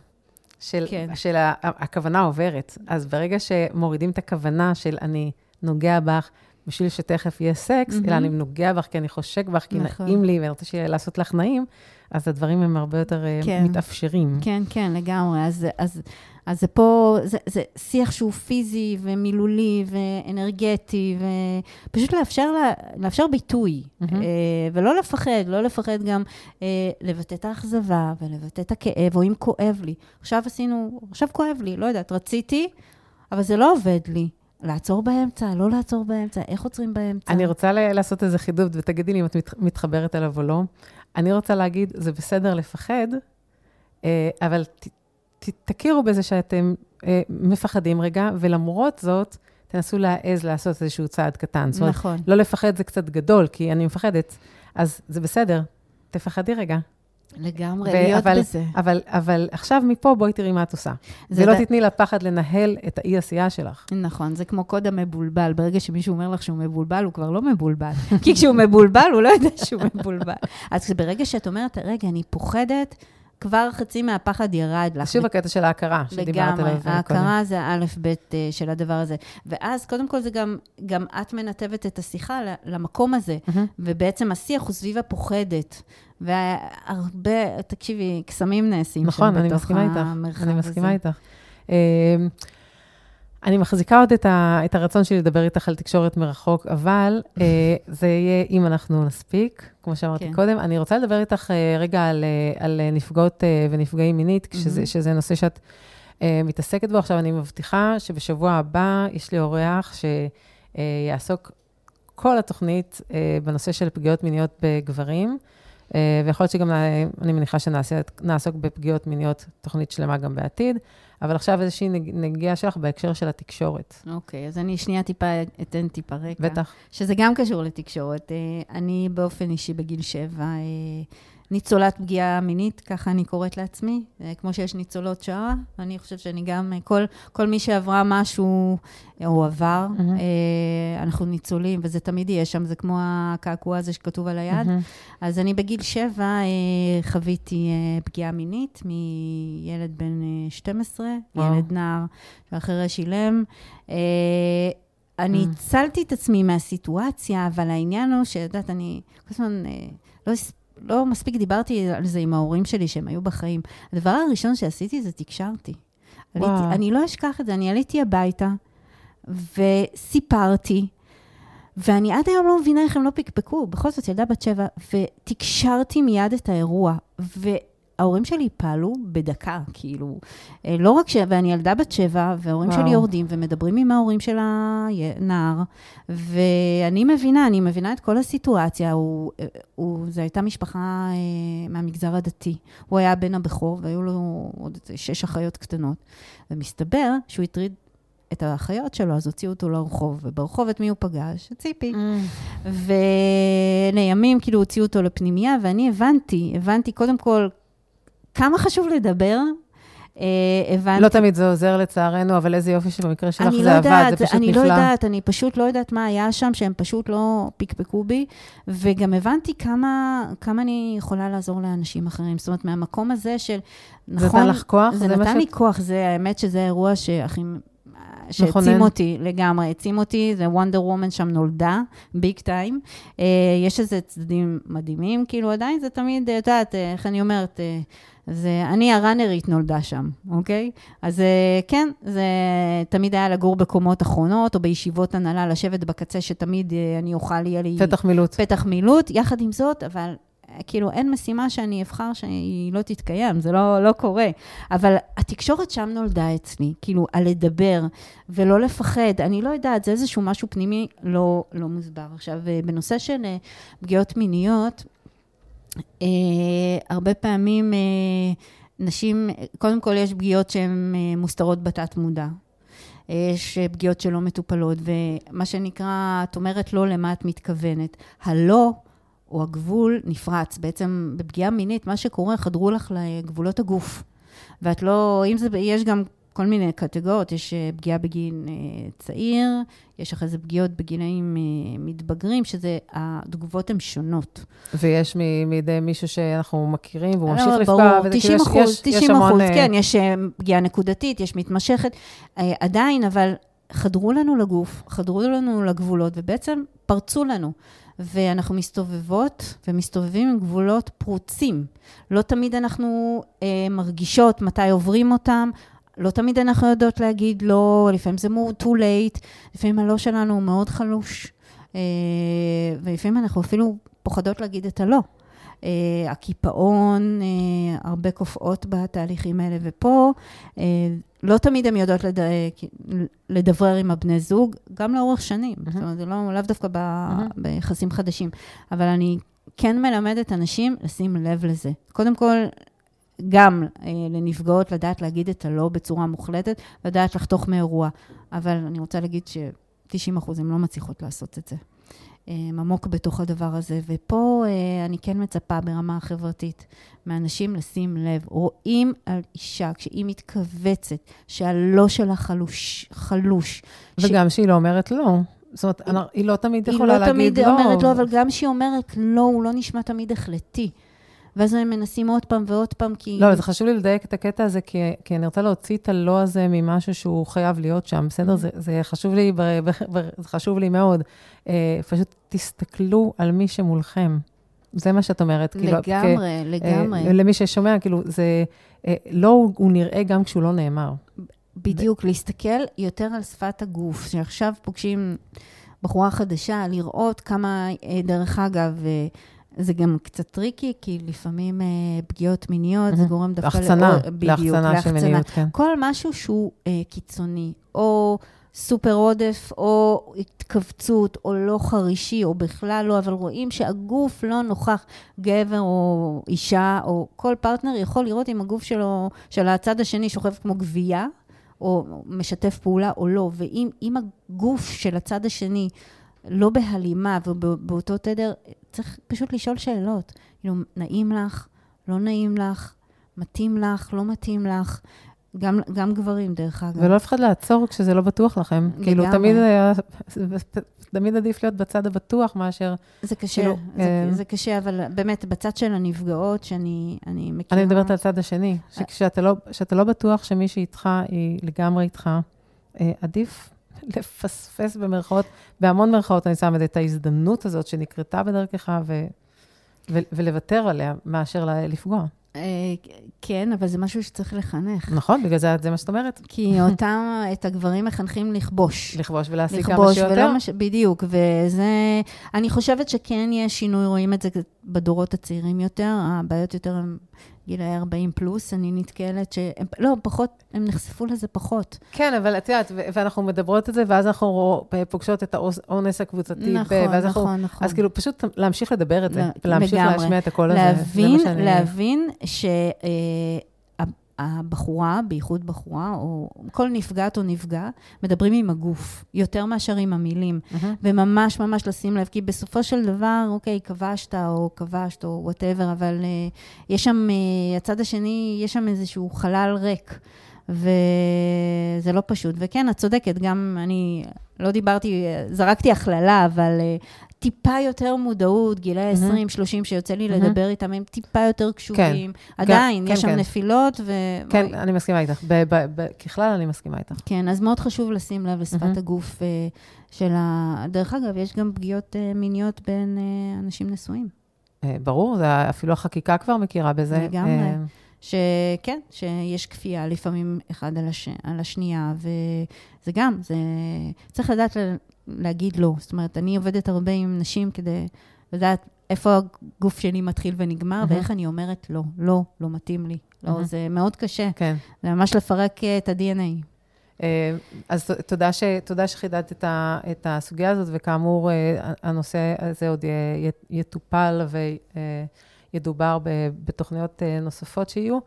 S2: של,
S3: כן.
S2: של ה, הכוונה עוברת. אז ברגע שמורידים את הכוונה של אני נוגע בך בשביל שתכף יהיה סקס,
S3: מהמם.
S2: אלא אני נוגע בך כי אני חושק בך, כי
S3: נכון.
S2: נעים לי ואני רוצה לעשות לך נעים, אז הדברים הם הרבה יותר אה,
S3: כן.
S2: מתאפשרים.
S3: כן, כן, לגמרי. אז, אז, אז זה פה, זה, זה שיח שהוא פיזי ומילולי ואנרגטי, ופשוט לאפשר, לה, לאפשר ביטוי. אה, ולא לפחד, לא לפחד גם אה, לבטא את האכזבה ולבטא את הכאב, או אם כואב לי. עכשיו עשינו, עכשיו כואב לי, לא יודעת, רציתי, אבל זה לא עובד לי. לעצור באמצע, לא לעצור באמצע, איך עוצרים באמצע?
S2: אני רוצה לעשות איזה חידוד, ותגידי לי אם את מת- מתחברת אליו או לא. אני רוצה להגיד, זה בסדר לפחד, אה, אבל ת, ת, תכירו בזה שאתם אה, מפחדים רגע, ולמרות זאת, תנסו להעז לעשות איזשהו צעד קטן. זאת אומרת,
S3: נכון.
S2: לא לפחד זה קצת גדול, כי אני מפחדת, אז זה בסדר, תפחדי רגע.
S3: לגמרי,
S2: ו-
S3: להיות
S2: אבל,
S3: בזה.
S2: אבל, אבל עכשיו מפה בואי תראי מה את עושה.
S3: זה
S2: ולא
S3: ד-
S2: תתני לפחד לנהל את האי-עשייה שלך.
S3: נכון, זה כמו קוד המבולבל. ברגע שמישהו אומר לך שהוא מבולבל, הוא כבר לא מבולבל. כי כשהוא מבולבל, הוא לא יודע שהוא מבולבל. אז ברגע שאת אומרת, רגע, אני פוחדת, כבר חצי מהפחד ירד לך.
S2: שוב הקטע של ההכרה, שדיברת
S3: לגמרי,
S2: עליו קודם.
S3: ההכרה זה האלף-בית אה, של הדבר הזה. ואז, קודם כל, זה גם, גם את מנתבת את השיחה למקום הזה,
S2: מהמם.
S3: ובעצם השיח הוא סביב הפוחדת. והרבה, תקשיבי, קסמים נעשים
S2: נכון,
S3: שם
S2: אני
S3: בתוך
S2: מסכימה איתך.
S3: המרחב
S2: אני מסכימה
S3: הזה.
S2: איתך. אני מחזיקה עוד את, ה, את הרצון שלי לדבר איתך על תקשורת מרחוק, אבל אה, זה יהיה אם אנחנו נספיק, כמו שאמרתי
S3: כן.
S2: קודם. אני רוצה לדבר איתך אה, רגע על, אה, על נפגעות אה, ונפגעים מינית, שזה,
S3: מהמם.
S2: שזה נושא שאת אה, מתעסקת בו. עכשיו, אני מבטיחה שבשבוע הבא יש לי אורח שיעסוק כל התוכנית אה, בנושא של פגיעות מיניות בגברים. אה, ויכול להיות שגם, אני מניחה שנעסוק בפגיעות מיניות תוכנית שלמה גם בעתיד, אבל עכשיו איזושהי נג- נגיעה שלך בהקשר של התקשורת.
S3: אוקיי, אז אני שנייה טיפה אתן טיפה רקע.
S2: בטח.
S3: שזה גם קשור לתקשורת. אה, אני באופן אישי בגיל שבע, אה, ניצולת פגיעה מינית, ככה אני קוראת לעצמי, אה, כמו שיש ניצולות שואה, אני חושבת שאני גם, אה, כל, כל מי שעברה משהו, אה, או עבר. אה, אנחנו ניצולים, וזה תמיד יהיה שם, זה כמו הקעקוע הזה שכתוב על היד.
S2: מהמם.
S3: אז אני בגיל שבע חוויתי פגיעה מינית מילד בן אה, 12,
S2: וואו.
S3: ילד נער אילם. אה, אני
S2: Mm.
S3: הצלתי את עצמי מהסיטואציה, אבל העניין הוא שאת יודעת, אני כל הזמן לא, לא מספיק דיברתי על זה עם ההורים שלי, שהם היו בחיים. הדבר הראשון שעשיתי זה תקשרתי. עליתי. אני לא אשכח את זה, אני עליתי הביתה וסיפרתי, ואני עד היום לא מבינה איך הם לא פקפקו, בכל זאת ילדה בת שבע, ותקשרתי מיד את האירוע, ההורים שלי פעלו בדקה, כאילו, אה, לא רק ש... ואני ילדה בת שבע, וההורים
S2: וואו.
S3: שלי יורדים ומדברים עם ההורים של הנער, ואני מבינה, אני מבינה את כל הסיטואציה. הוא, אה, הוא, זו הייתה משפחה אה, מהמגזר הדתי. הוא היה בן הבכור, והיו לו עוד שש אחיות קטנות. ומסתבר שהוא הטריד את האחיות שלו, אז הוציאו אותו לרחוב, וברחוב את מי הוא פגש? את ציפי.
S2: Mm.
S3: ולימים כאילו הוציאו אותו לפנימייה, ואני הבנתי, הבנתי קודם כל כמה חשוב לדבר. אה, הבנתי...
S2: לא תמיד זה עוזר לצערנו, אבל איזה יופי שבמקרה שלך
S3: אני
S2: זה
S3: לא
S2: עבד,
S3: יודעת,
S2: זה פשוט
S3: אני
S2: נפלא.
S3: לא יודעת, אני פשוט לא יודעת מה היה שם, שהם פשוט לא פקפקו בי, וגם הבנתי כמה, כמה אני יכולה לעזור לאנשים אחרים. זאת אומרת, מהמקום הזה של,
S2: זה
S3: נכון...
S2: נתן לך כוח?
S3: זה
S2: מה
S3: נתן לי
S2: שאת-
S3: כוח, זה האמת שזה האירוע שהכי... שהעצים. אותי לגמרי, העצים אותי, זה וונדר וומן שם נולדה, ביג טיים. אה, יש איזה צדדים מדהימים, כאילו עדיין זה תמיד, אה, את יודעת, אה, איך אני אומרת, אה, זה, אני הראנרית נולדה שם, אוקיי? אז אה, כן, זה תמיד היה לגור בקומות אחרונות, או בישיבות הנהלה, לשבת בקצה, שתמיד אה, אני אוכל, יהיה לי...
S2: פתח מילוט.
S3: פתח מילוט, יחד עם זאת, אבל כאילו אין משימה שאני אבחר שהיא לא תתקיים, זה לא, לא קורה. אבל התקשורת שם נולדה אצלי, כאילו, על לדבר ולא לפחד. אני לא יודעת, זה איזשהו משהו פנימי לא, לא מוסבר. עכשיו, אה, בנושא של אה, פגיעות מיניות, אה, הרבה פעמים אה, נשים, קודם כל יש פגיעות שהן אה, מוסתרות בתת-מודע. יש אה, פגיעות שלא מטופלות, ומה שנקרא, את אומרת לא למה את מתכוונת. הלא, או הגבול, נפרץ. בעצם בפגיעה מינית, מה שקורה, חדרו לך לגבולות הגוף. ואת לא, אם זה, יש גם כל מיני קטגוריות, יש אה, פגיעה בגיל אה, צעיר, יש אחרי זה פגיעות בגילאים אה, מתבגרים, שזה, התגובות הן שונות.
S2: ויש מ- מידי מישהו שאנחנו מכירים, והוא ממשיך לפגוע,
S3: ברור,
S2: וזה
S3: 90
S2: כאילו, יש-
S3: אחוז,
S2: יש- יש
S3: 90
S2: המון,
S3: אחוז, כן, יש פגיעה נקודתית, יש מתמשכת. עדיין, אבל חדרו לנו לגוף, חדרו לנו לגבולות, ובעצם פרצו לנו. ואנחנו מסתובבות ומסתובבים עם גבולות פרוצים. לא תמיד אנחנו אה, מרגישות מתי עוברים אותם, לא תמיד אנחנו יודעות להגיד לא, לפעמים זה more too late, לפעמים הלא שלנו הוא מאוד חלוש, אה, ולפעמים אנחנו אפילו פוחדות להגיד את הלא. אה, הקיפאון, אה, הרבה קופאות בתהליכים האלה, ופה אה, לא תמיד הן יודעות לד... אה, לדברר עם הבני זוג, גם לאורך שנים.
S2: מהמם.
S3: זאת אומרת, זה לא, לאו דווקא ב...
S2: מהמם.
S3: ביחסים חדשים. אבל אני כן מלמדת אנשים לשים לב לזה. קודם כל, גם אה, לנפגעות לדעת להגיד את הלא בצורה מוחלטת, לדעת לחתוך מאירוע. אבל אני רוצה להגיד ש-90% הן לא מצליחות לעשות את זה. אה, עמוק בתוך הדבר הזה. ופה אה, אני כן מצפה ברמה החברתית מאנשים לשים לב. רואים על אישה, כשהיא מתכווצת, שהלא שלה חלוש, חלוש. ש-
S2: וגם שהיא לא אומרת לא. זאת אומרת, אנ- היא לא תמיד
S3: היא
S2: יכולה
S3: לא
S2: להגיד
S3: תמיד
S2: לא.
S3: אומרת לא, אבל גם כשהיא אומרת לא, הוא לא נשמע תמיד החלטי. ואז הם מנסים עוד פעם ועוד פעם, כי...
S2: לא, זה חשוב לי לדייק את הקטע הזה, כי, כי אני רוצה להוציא את הלא הזה ממשהו שהוא חייב להיות שם, בסדר? זה, זה חשוב לי, ב, ב, ב, זה חשוב לי מאוד. אה, פשוט תסתכלו על מי שמולכם. זה מה שאת אומרת. כאילו,
S3: לגמרי,
S2: כ-
S3: לגמרי.
S2: אה, למי ששומע, כאילו, זה... אה, לא, הוא נראה גם כשהוא לא נאמר.
S3: בדיוק, להסתכל יותר על שפת הגוף. שעכשיו פוגשים בחורה חדשה, לראות כמה, אה, דרך אגב, אה, זה גם קצת tricky, כי לפעמים אה, פגיעות מיניות, זה. גורם דווקא...
S2: להחצנה,
S3: לעוד- בדיוק,
S2: להחצנה של מיניות, כן.
S3: כל משהו שהוא אה, קיצוני, או סופר עודף, או התכווצות, או לא חרישי, או בכלל לא, אבל רואים שהגוף לא נוכח, גבר או אישה, או כל פרטנר יכול לראות אם הגוף שלו, של הצד השני שוכב כמו גווייה, או משתף פעולה או לא, ואם אם הגוף של הצד השני לא בהלימה ובאותו תדר, צריך פשוט לשאול שאלות. כאילו, נעים לך, לא נעים לך, מתאים לך, לא מתאים לך. גם, גם גברים, דרך אגב.
S2: ולא לפחד לעצור כשזה לא בטוח לכם. כאילו,
S3: לגמרי.
S2: תמיד היה... תמיד עדיף להיות בצד הבטוח מאשר...
S3: זה קשה,
S2: כאילו,
S3: זה,
S2: אה,
S3: זה קשה, אבל באמת, בצד של הנפגעות, שאני אני מכירה...
S2: אני מדברת על הצד השני, שכשאתה לא, לא בטוח שמי שאיתך היא לגמרי איתך, אה, עדיף לפספס במרכאות, בהמון מרכאות אני שמה את ההזדמנות הזאת שנקרתה בדרכך, ו, ו, ולוותר עליה, מאשר לפגוע.
S3: אה, כן, אבל זה משהו שצריך לחנך.
S2: נכון, בגלל זה, זה מה שאת אומרת,
S3: כי אותם, את הגברים מחנכים לכבוש.
S2: לכבוש ולהשיג כמה
S3: לכבוש,
S2: שיותר.
S3: ולא מש... בדיוק, וזה... אני חושבת שכן יש שינוי, רואים את זה בדורות הצעירים יותר, הבעיות יותר הן גילאי 40 פלוס, אני נתקלת שהם, לא, פחות, הם נחשפו לזה פחות.
S2: כן, אבל את יודעת, ואנחנו מדברות את זה, ואז אנחנו פוגשות את האונס הקבוצתי.
S3: נכון,
S2: ואז אנחנו-
S3: נכון, נכון.
S2: אז כאילו, פשוט להמשיך לדבר את זה,
S3: לא,
S2: ולהמשיך
S3: לגמרי.
S2: להשמיע את הקול הזה.
S3: להבין,
S2: זה מה
S3: שהבחורה, בייחוד בחורה, או כל נפגעת או נפגע, מדברים עם הגוף, יותר מאשר עם המילים.
S2: מהמם.
S3: וממש ממש לשים לב, כי בסופו של דבר, אוקיי, כבשת או כבשת או whatever, אבל uh, יש שם, uh, הצד השני, יש שם איזשהו חלל ריק, וזה לא פשוט. וכן, את צודקת, גם אני לא דיברתי, זרקתי הכללה, אבל טיפה יותר מודעות, גילאי
S2: מהמם.
S3: 20, 30, שיוצא לי
S2: מהמם.
S3: לדבר איתם, הם טיפה יותר קשובים. עדיין,
S2: כן,
S3: יש שם
S2: כן.
S3: נפילות, ו...
S2: כן,
S3: בואי.
S2: אני מסכימה איתך. ב- ב- ב- ככלל, אני מסכימה איתך.
S3: כן, אז מאוד חשוב לשים לב לשפת
S2: מהמם.
S3: הגוף אה, של ה... דרך אגב, יש גם פגיעות אה, מיניות בין אה, אנשים נשואים.
S2: אה, ברור, זה אפילו החקיקה כבר מכירה בזה.
S3: לגמרי.
S2: אה,
S3: שכן, שיש כפייה לפעמים אחד על, הש... על השנייה, וזה גם, זה... צריך לדעת להגיד לא. זאת אומרת, אני עובדת הרבה עם נשים כדי לדעת איפה הגוף שלי מתחיל ונגמר,
S2: מהמם.
S3: ואיך אני אומרת לא, לא, לא מתאים לי. לא,
S2: מהמם.
S3: זה מאוד קשה.
S2: כן.
S3: זה ממש לפרק אה, את ה-DNA.
S2: אה, אז תודה, ש, תודה שחידדת את, ה, את הסוגיה הזאת, וכאמור, אה, הנושא הזה עוד יטופל וידובר בתוכניות נוספות שיהיו.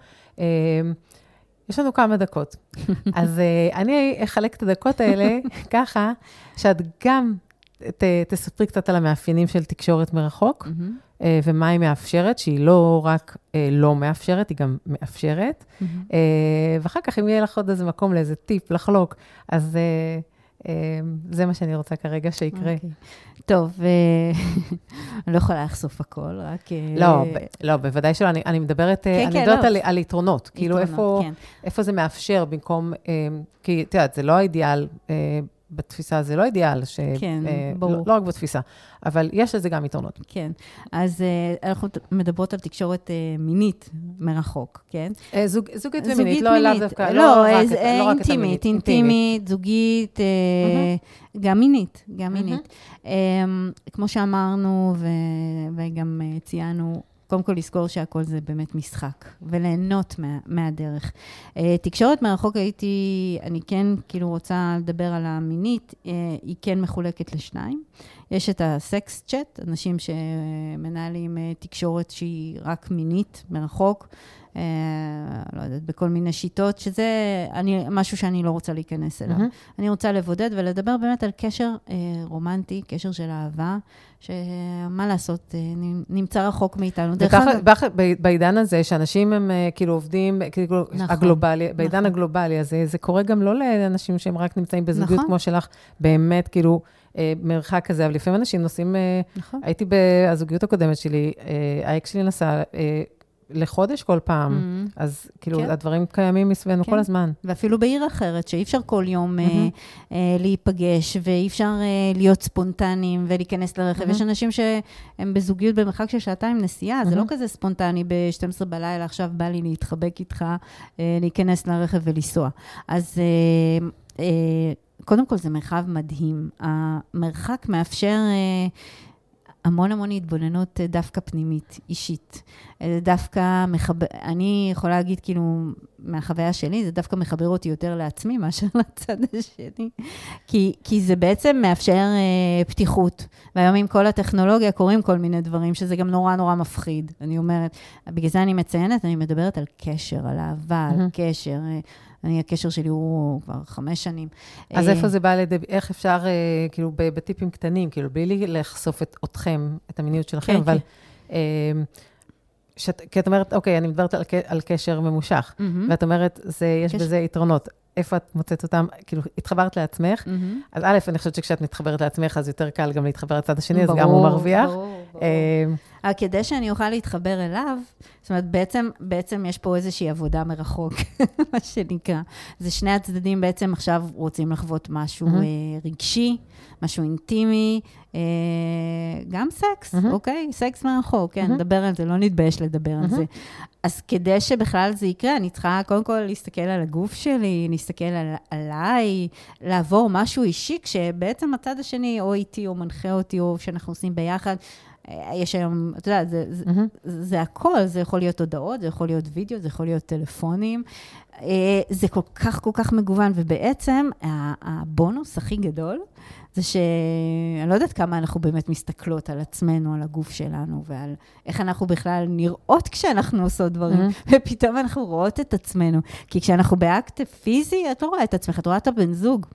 S2: יש לנו כמה דקות. אז אה, אני אחלק את הדקות האלה ככה, שאת גם ת, תספרי קצת על המאפיינים של תקשורת מרחוק,
S3: מהמם.
S2: אה, ומה היא מאפשרת, שהיא לא רק אה, לא מאפשרת, היא גם מאפשרת. אה, ואחר כך, אם יהיה לך עוד איזה מקום לאיזה טיפ לחלוק, אז זה מה שאני רוצה כרגע שיקרה.
S3: אוקיי. טוב, אה, אני לא יכולה לחשוף הכל, רק... אה,
S2: לא, ב- לא, בוודאי שלא, אני, אני מדברת, אה,
S3: כן,
S2: אני
S3: כן,
S2: מדברת
S3: לא.
S2: על, על יתרונות, כאילו איפה,
S3: כן.
S2: איפה זה מאפשר במקום, אה, כי את יודעת, זה לא האידיאל, אה, בתפיסה זה לא אידיאל, ש,
S3: כן,
S2: אה,
S3: ברור.
S2: לא, לא רק בתפיסה, אבל יש לזה גם יתרונות.
S3: כן, אז אה, אנחנו מדברות על תקשורת אה, מינית מרחוק, כן?
S2: אה, זוג, זוגית ומינית,
S3: זוגית
S2: לא
S3: מינית.
S2: דווקא,
S3: לא,
S2: לא, רק, את-
S3: אה,
S2: לא רק את המינית.
S3: אינטימית, זוגית, אה, גם מינית, גם
S2: מהמם.
S3: מינית. אה, כמו שאמרנו ו- וגם אה, ציינו, קודם כל לזכור שהכל זה באמת משחק, וליהנות מה, מהדרך. אה, תקשורת מרחוק הייתי, אני כן כאילו רוצה לדבר על המינית, אה, היא כן מחולקת לשניים. יש את הסקס צ'אט, אנשים שמנהלים אה, תקשורת שהיא רק מינית, מרחוק, לא יודעת, בכל מיני שיטות, שזה אני, משהו שאני לא רוצה להיכנס אליו.
S2: מהמם.
S3: אני רוצה לבודד ולדבר באמת על קשר אה, רומנטי, קשר של אהבה, שמה לעשות, אה, נמצא רחוק מאיתנו.
S2: וככה, ב- בעידן הזה, שאנשים הם אה, כאילו עובדים, כאילו,
S3: נכון,
S2: הגלובלי, בעידן
S3: נכון.
S2: הגלובלי הזה, זה קורה גם לא לאנשים שהם רק נמצאים בזוגיות
S3: נכון.
S2: כמו שלך, באמת, כאילו, אה, מרחק כזה, אבל לפעמים אנשים נוסעים, אה,
S3: נכון.
S2: הייתי בזוגיות הקודמת שלי, אה, האקס שלי נסע אה, לחודש כל פעם,
S3: מהמם.
S2: אז כאילו,
S3: כן.
S2: הדברים קיימים מסביבנו
S3: כן.
S2: כל הזמן.
S3: ואפילו בעיר אחרת, שאי אפשר כל יום אה,
S2: מהמם.
S3: אה, להיפגש, ואי אפשר אה, להיות ספונטניים ולהיכנס לרכב.
S2: מהמם.
S3: יש אנשים שהם בזוגיות במרחק של שעתיים נסיעה, זה לא
S2: מהמם.
S3: כזה ספונטני ב-12 בלילה, עכשיו בא לי להתחבק איתך, אה, להיכנס לרכב ולנסוע. אז אה, אה, קודם כל, זה מרחב מדהים. המרחק מאפשר... אה, המון המון התבוננות אה, דווקא פנימית, אישית. אה, דווקא מחבר, אני יכולה להגיד, כאילו, מהחוויה שלי, זה דווקא מחבר אותי יותר לעצמי מאשר לצד השני. כי, כי זה בעצם מאפשר אה, פתיחות. והיום עם כל הטכנולוגיה קורים כל מיני דברים, שזה גם נורא נורא מפחיד. אני אומרת, בגלל זה אני מציינת, אני מדברת על קשר, על אהבה, על. קשר. אה, אני, הקשר שלי הוא כבר חמש שנים.
S2: אז
S3: אה,
S2: איפה זה בא לידי, איך אפשר, אה, כאילו, בטיפים קטנים, כאילו, בלי לי לחשוף את אתכם, את המיניות שלכם,
S3: כן,
S2: אבל... אה, שאת, כי את אומרת, אוקיי, אני מדברת על, על קשר ממושך,
S3: מהמם.
S2: ואת אומרת, זה, יש
S3: קשר-
S2: בזה יתרונות. איפה את מוצאת אותם? כאילו, התחברת לעצמך,
S3: מהמם.
S2: אז א', אני חושבת שכשאת מתחברת לעצמך, אז יותר קל גם להתחבר לצד השני, אז גם הוא
S3: ברור,
S2: מרוויח.
S3: ברור, ברור.
S2: אה,
S3: אבל כדי שאני אוכל להתחבר אליו, זאת אומרת, בעצם, בעצם יש פה איזושהי עבודה מרחוק, מה שנקרא. זה שני הצדדים בעצם עכשיו רוצים לחוות משהו. אה, רגשי, משהו אינטימי, אה, גם סקס,
S2: מהמם.
S3: אוקיי? סקס מרחוק, כן,
S2: מהמם.
S3: נדבר על זה, לא נתבייש לדבר על
S2: מהמם.
S3: זה. אז כדי שבכלל זה יקרה, אני צריכה קודם כל להסתכל על הגוף שלי, להסתכל על, עליי, לעבור משהו אישי, כשבעצם הצד השני או איתי או מנחה אותי, או שאנחנו עושים ביחד, אה, יש היום, אתה יודע, זה, זה, זה הכל, זה יכול להיות הודעות, זה יכול להיות וידאו, זה יכול להיות טלפונים. אה, זה כל כך כל כך מגוון, ובעצם הבונוס הכי גדול זה שאני לא יודעת כמה אנחנו באמת מסתכלות על עצמנו, על הגוף שלנו, ועל איך אנחנו בכלל נראות כשאנחנו עושות דברים, mm-hmm. ופתאום אנחנו רואות את עצמנו. כי כשאנחנו באקט פיזי, את לא רואה את עצמך, את רואה את הבן זוג.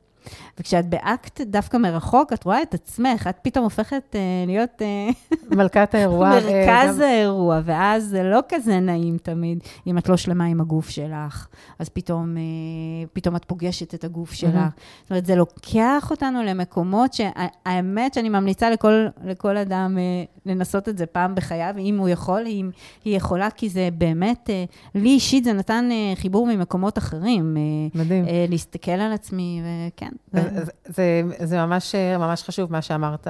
S3: וכשאת באקט דווקא מרחוק, את רואה את עצמך, את פתאום הופכת uh, להיות...
S2: Uh, מלכת האירוע.
S3: מרכז גם... האירוע, ואז זה לא כזה נעים תמיד, אם את לא שלמה עם הגוף שלך. אז פתאום, uh, פתאום את פוגשת את הגוף שלך. זאת אומרת, זה לוקח אותנו למקומות שהאמת שאני ממליצה לכל, לכל אדם uh, לנסות את זה פעם בחייו, אם הוא יכול, אם היא יכולה, כי זה באמת, uh, לי אישית זה נתן uh, חיבור ממקומות אחרים.
S2: Uh, מדהים. Uh,
S3: להסתכל על עצמי, וכן.
S2: זה, זה, זה ממש, ממש חשוב מה שאמרת,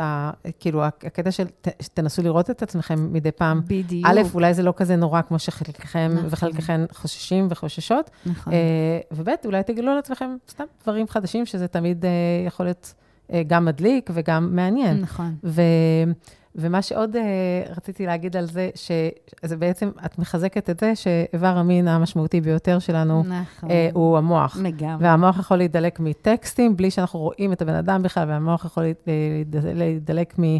S2: כאילו, הקטע של תנסו לראות את עצמכם מדי פעם.
S3: בדיוק.
S2: א', אולי זה לא כזה נורא כמו שחלקכם נכון. וחלקכם חוששים וחוששות.
S3: נכון.
S2: וב', אולי תגלו על עצמכם סתם דברים חדשים, שזה תמיד יכול להיות גם מדליק וגם מעניין.
S3: נכון.
S2: ו... ומה שעוד uh, רציתי להגיד על זה, שזה בעצם, את מחזקת את זה שאיבר המין המשמעותי ביותר שלנו נכון. uh, הוא המוח.
S3: לגמרי.
S2: והמוח יכול להידלק מטקסטים, בלי שאנחנו רואים את הבן אדם בכלל, והמוח יכול להידלק מ...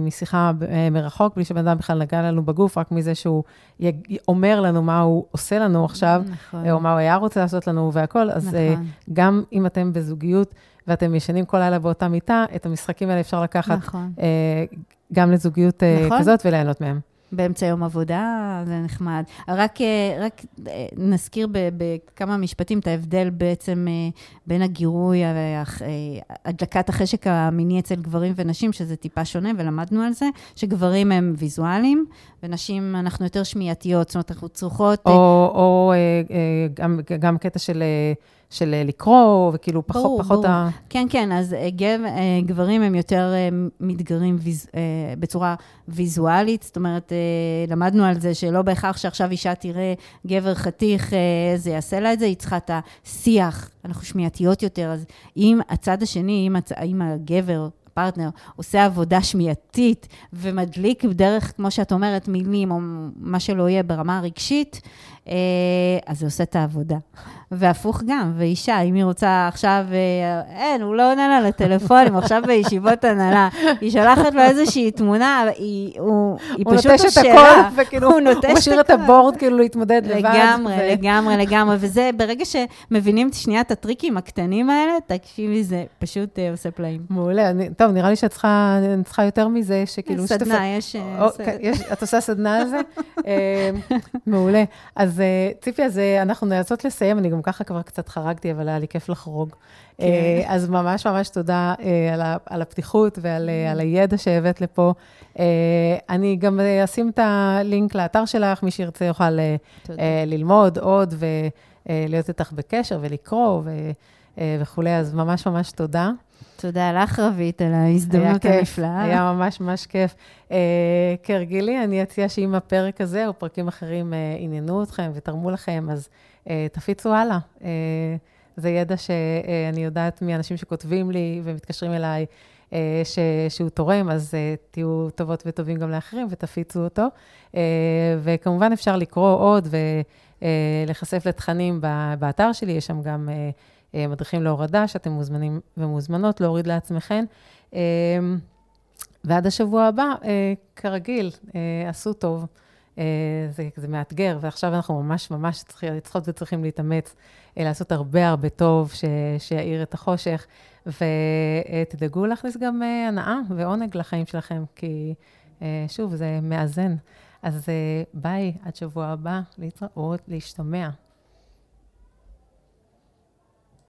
S2: משיחה מרחוק, בלי שבן אדם בכלל נגע לנו בגוף, רק מזה שהוא אומר לנו מה הוא עושה לנו עכשיו, נכון. או מה הוא היה רוצה לעשות לנו והכול. אז נכון. גם אם אתם בזוגיות, ואתם ישנים כל לילה באותה מיטה, את המשחקים האלה אפשר לקחת נכון. אה, גם לזוגיות אה, נכון. כזאת וליהנות מהם.
S3: באמצע יום עבודה, זה נחמד. רק, אה, רק אה, נזכיר בכמה משפטים את ההבדל בעצם בין הגירוי, הדלקת החשק המיני אצל גברים ונשים, שזה טיפה שונה, ולמדנו על זה, שגברים הם ויזואליים, ונשים, אנחנו יותר שמיעתיות, זאת אומרת, אנחנו צריכות...
S2: או, או גם, גם קטע של... של אה, לקרוא, וכאילו פחות, ברור, פחות ברור. ה...
S3: כן, כן, אז אה, גב, אה, גברים הם יותר מתגרים ויז, בצורה ויזואלית, זאת אומרת, למדנו על זה שלא בהכרח שעכשיו אישה תראה גבר חתיך, זה יעשה לה את זה, היא צריכה את השיח, אנחנו שמיעתיות יותר, אז אם הצד השני, אם, הצ... אם הגבר פרטנר עושה עבודה שמיעתית ומדליק דרך, כמו שאת אומרת, מילים או מה שלא יהיה ברמה הרגשית, אז זה עושה את העבודה. והפוך גם, ואישה, אם היא רוצה עכשיו, אה, אין, הוא לא עונה לה לטלפונים, עכשיו בישיבות הנהלה, היא שולחת לו איזושהי תמונה, היא, הוא, היא
S2: הוא
S3: פשוט
S2: נוטש את הכל, וכאילו, הוא. הוא משאיר את הבורד כאילו להתמודד
S3: לבד. לגמרי, ו... לגמרי, לגמרי, וזה, ברגע שמבינים שנייה את הטריקים הקטנים האלה, תקשיבי, זה פשוט uh, עושה פלאים.
S2: מעולה, אני, טוב, נראה לי שאת צריכה, צריכה יותר מזה, שכאילו...
S3: סדנה, שתפ... יש...
S2: או, כן, יש את עושה סדנה על זה? מעולה. אז ציפי, אז אנחנו נאלצות לסיים, אני גם ככה כבר קצת חרגתי, אבל היה לי כיף לחרוג. כן. אה, אז ממש ממש תודה אה, על הפתיחות ועל אה, הידע שהבאת לפה. אני גם אשים את הלינק לאתר שלך, מי שירצה יוכל ללמוד עוד ולהיות איתך בקשר ולקרוא וכולי, אז ממש ממש תודה.
S3: תודה לך, רבית, על ההזדמנות הנפלאה.
S2: היה ממש ממש כיף. Uh, כהרגלי, אני אציע שאם הפרק הזה או פרקים אחרים uh, עניינו אתכם ותרמו לכם, אז אה, תפיצו הלאה. אה, זה ידע שאני יודעת מאנשים שכותבים לי ומתקשרים אליי, אה, ש, שהוא תורם, אז תהיו טובות וטובים גם לאחרים ותפיצו אותו. וכמובן אפשר לקרוא עוד ולהיחשף לתכנים באתר שלי, יש שם גם מדריכים להורדה שאתם מוזמנים ומוזמנות להוריד לעצמכם. ועד השבוע הבא, כרגיל, עשו טוב. אה, זה, זה מאתגר, ועכשיו אנחנו ממש ממש צריכות וצריכים להתאמץ אה, לעשות הרבה הרבה טוב, ש, שיאיר את החושך, ותדאגו להכניס גם אה, הנאה ועונג לחיים שלכם, כי שוב, זה מאזן. אז ביי, עד שבוע הבא, להתראות, להשתמע.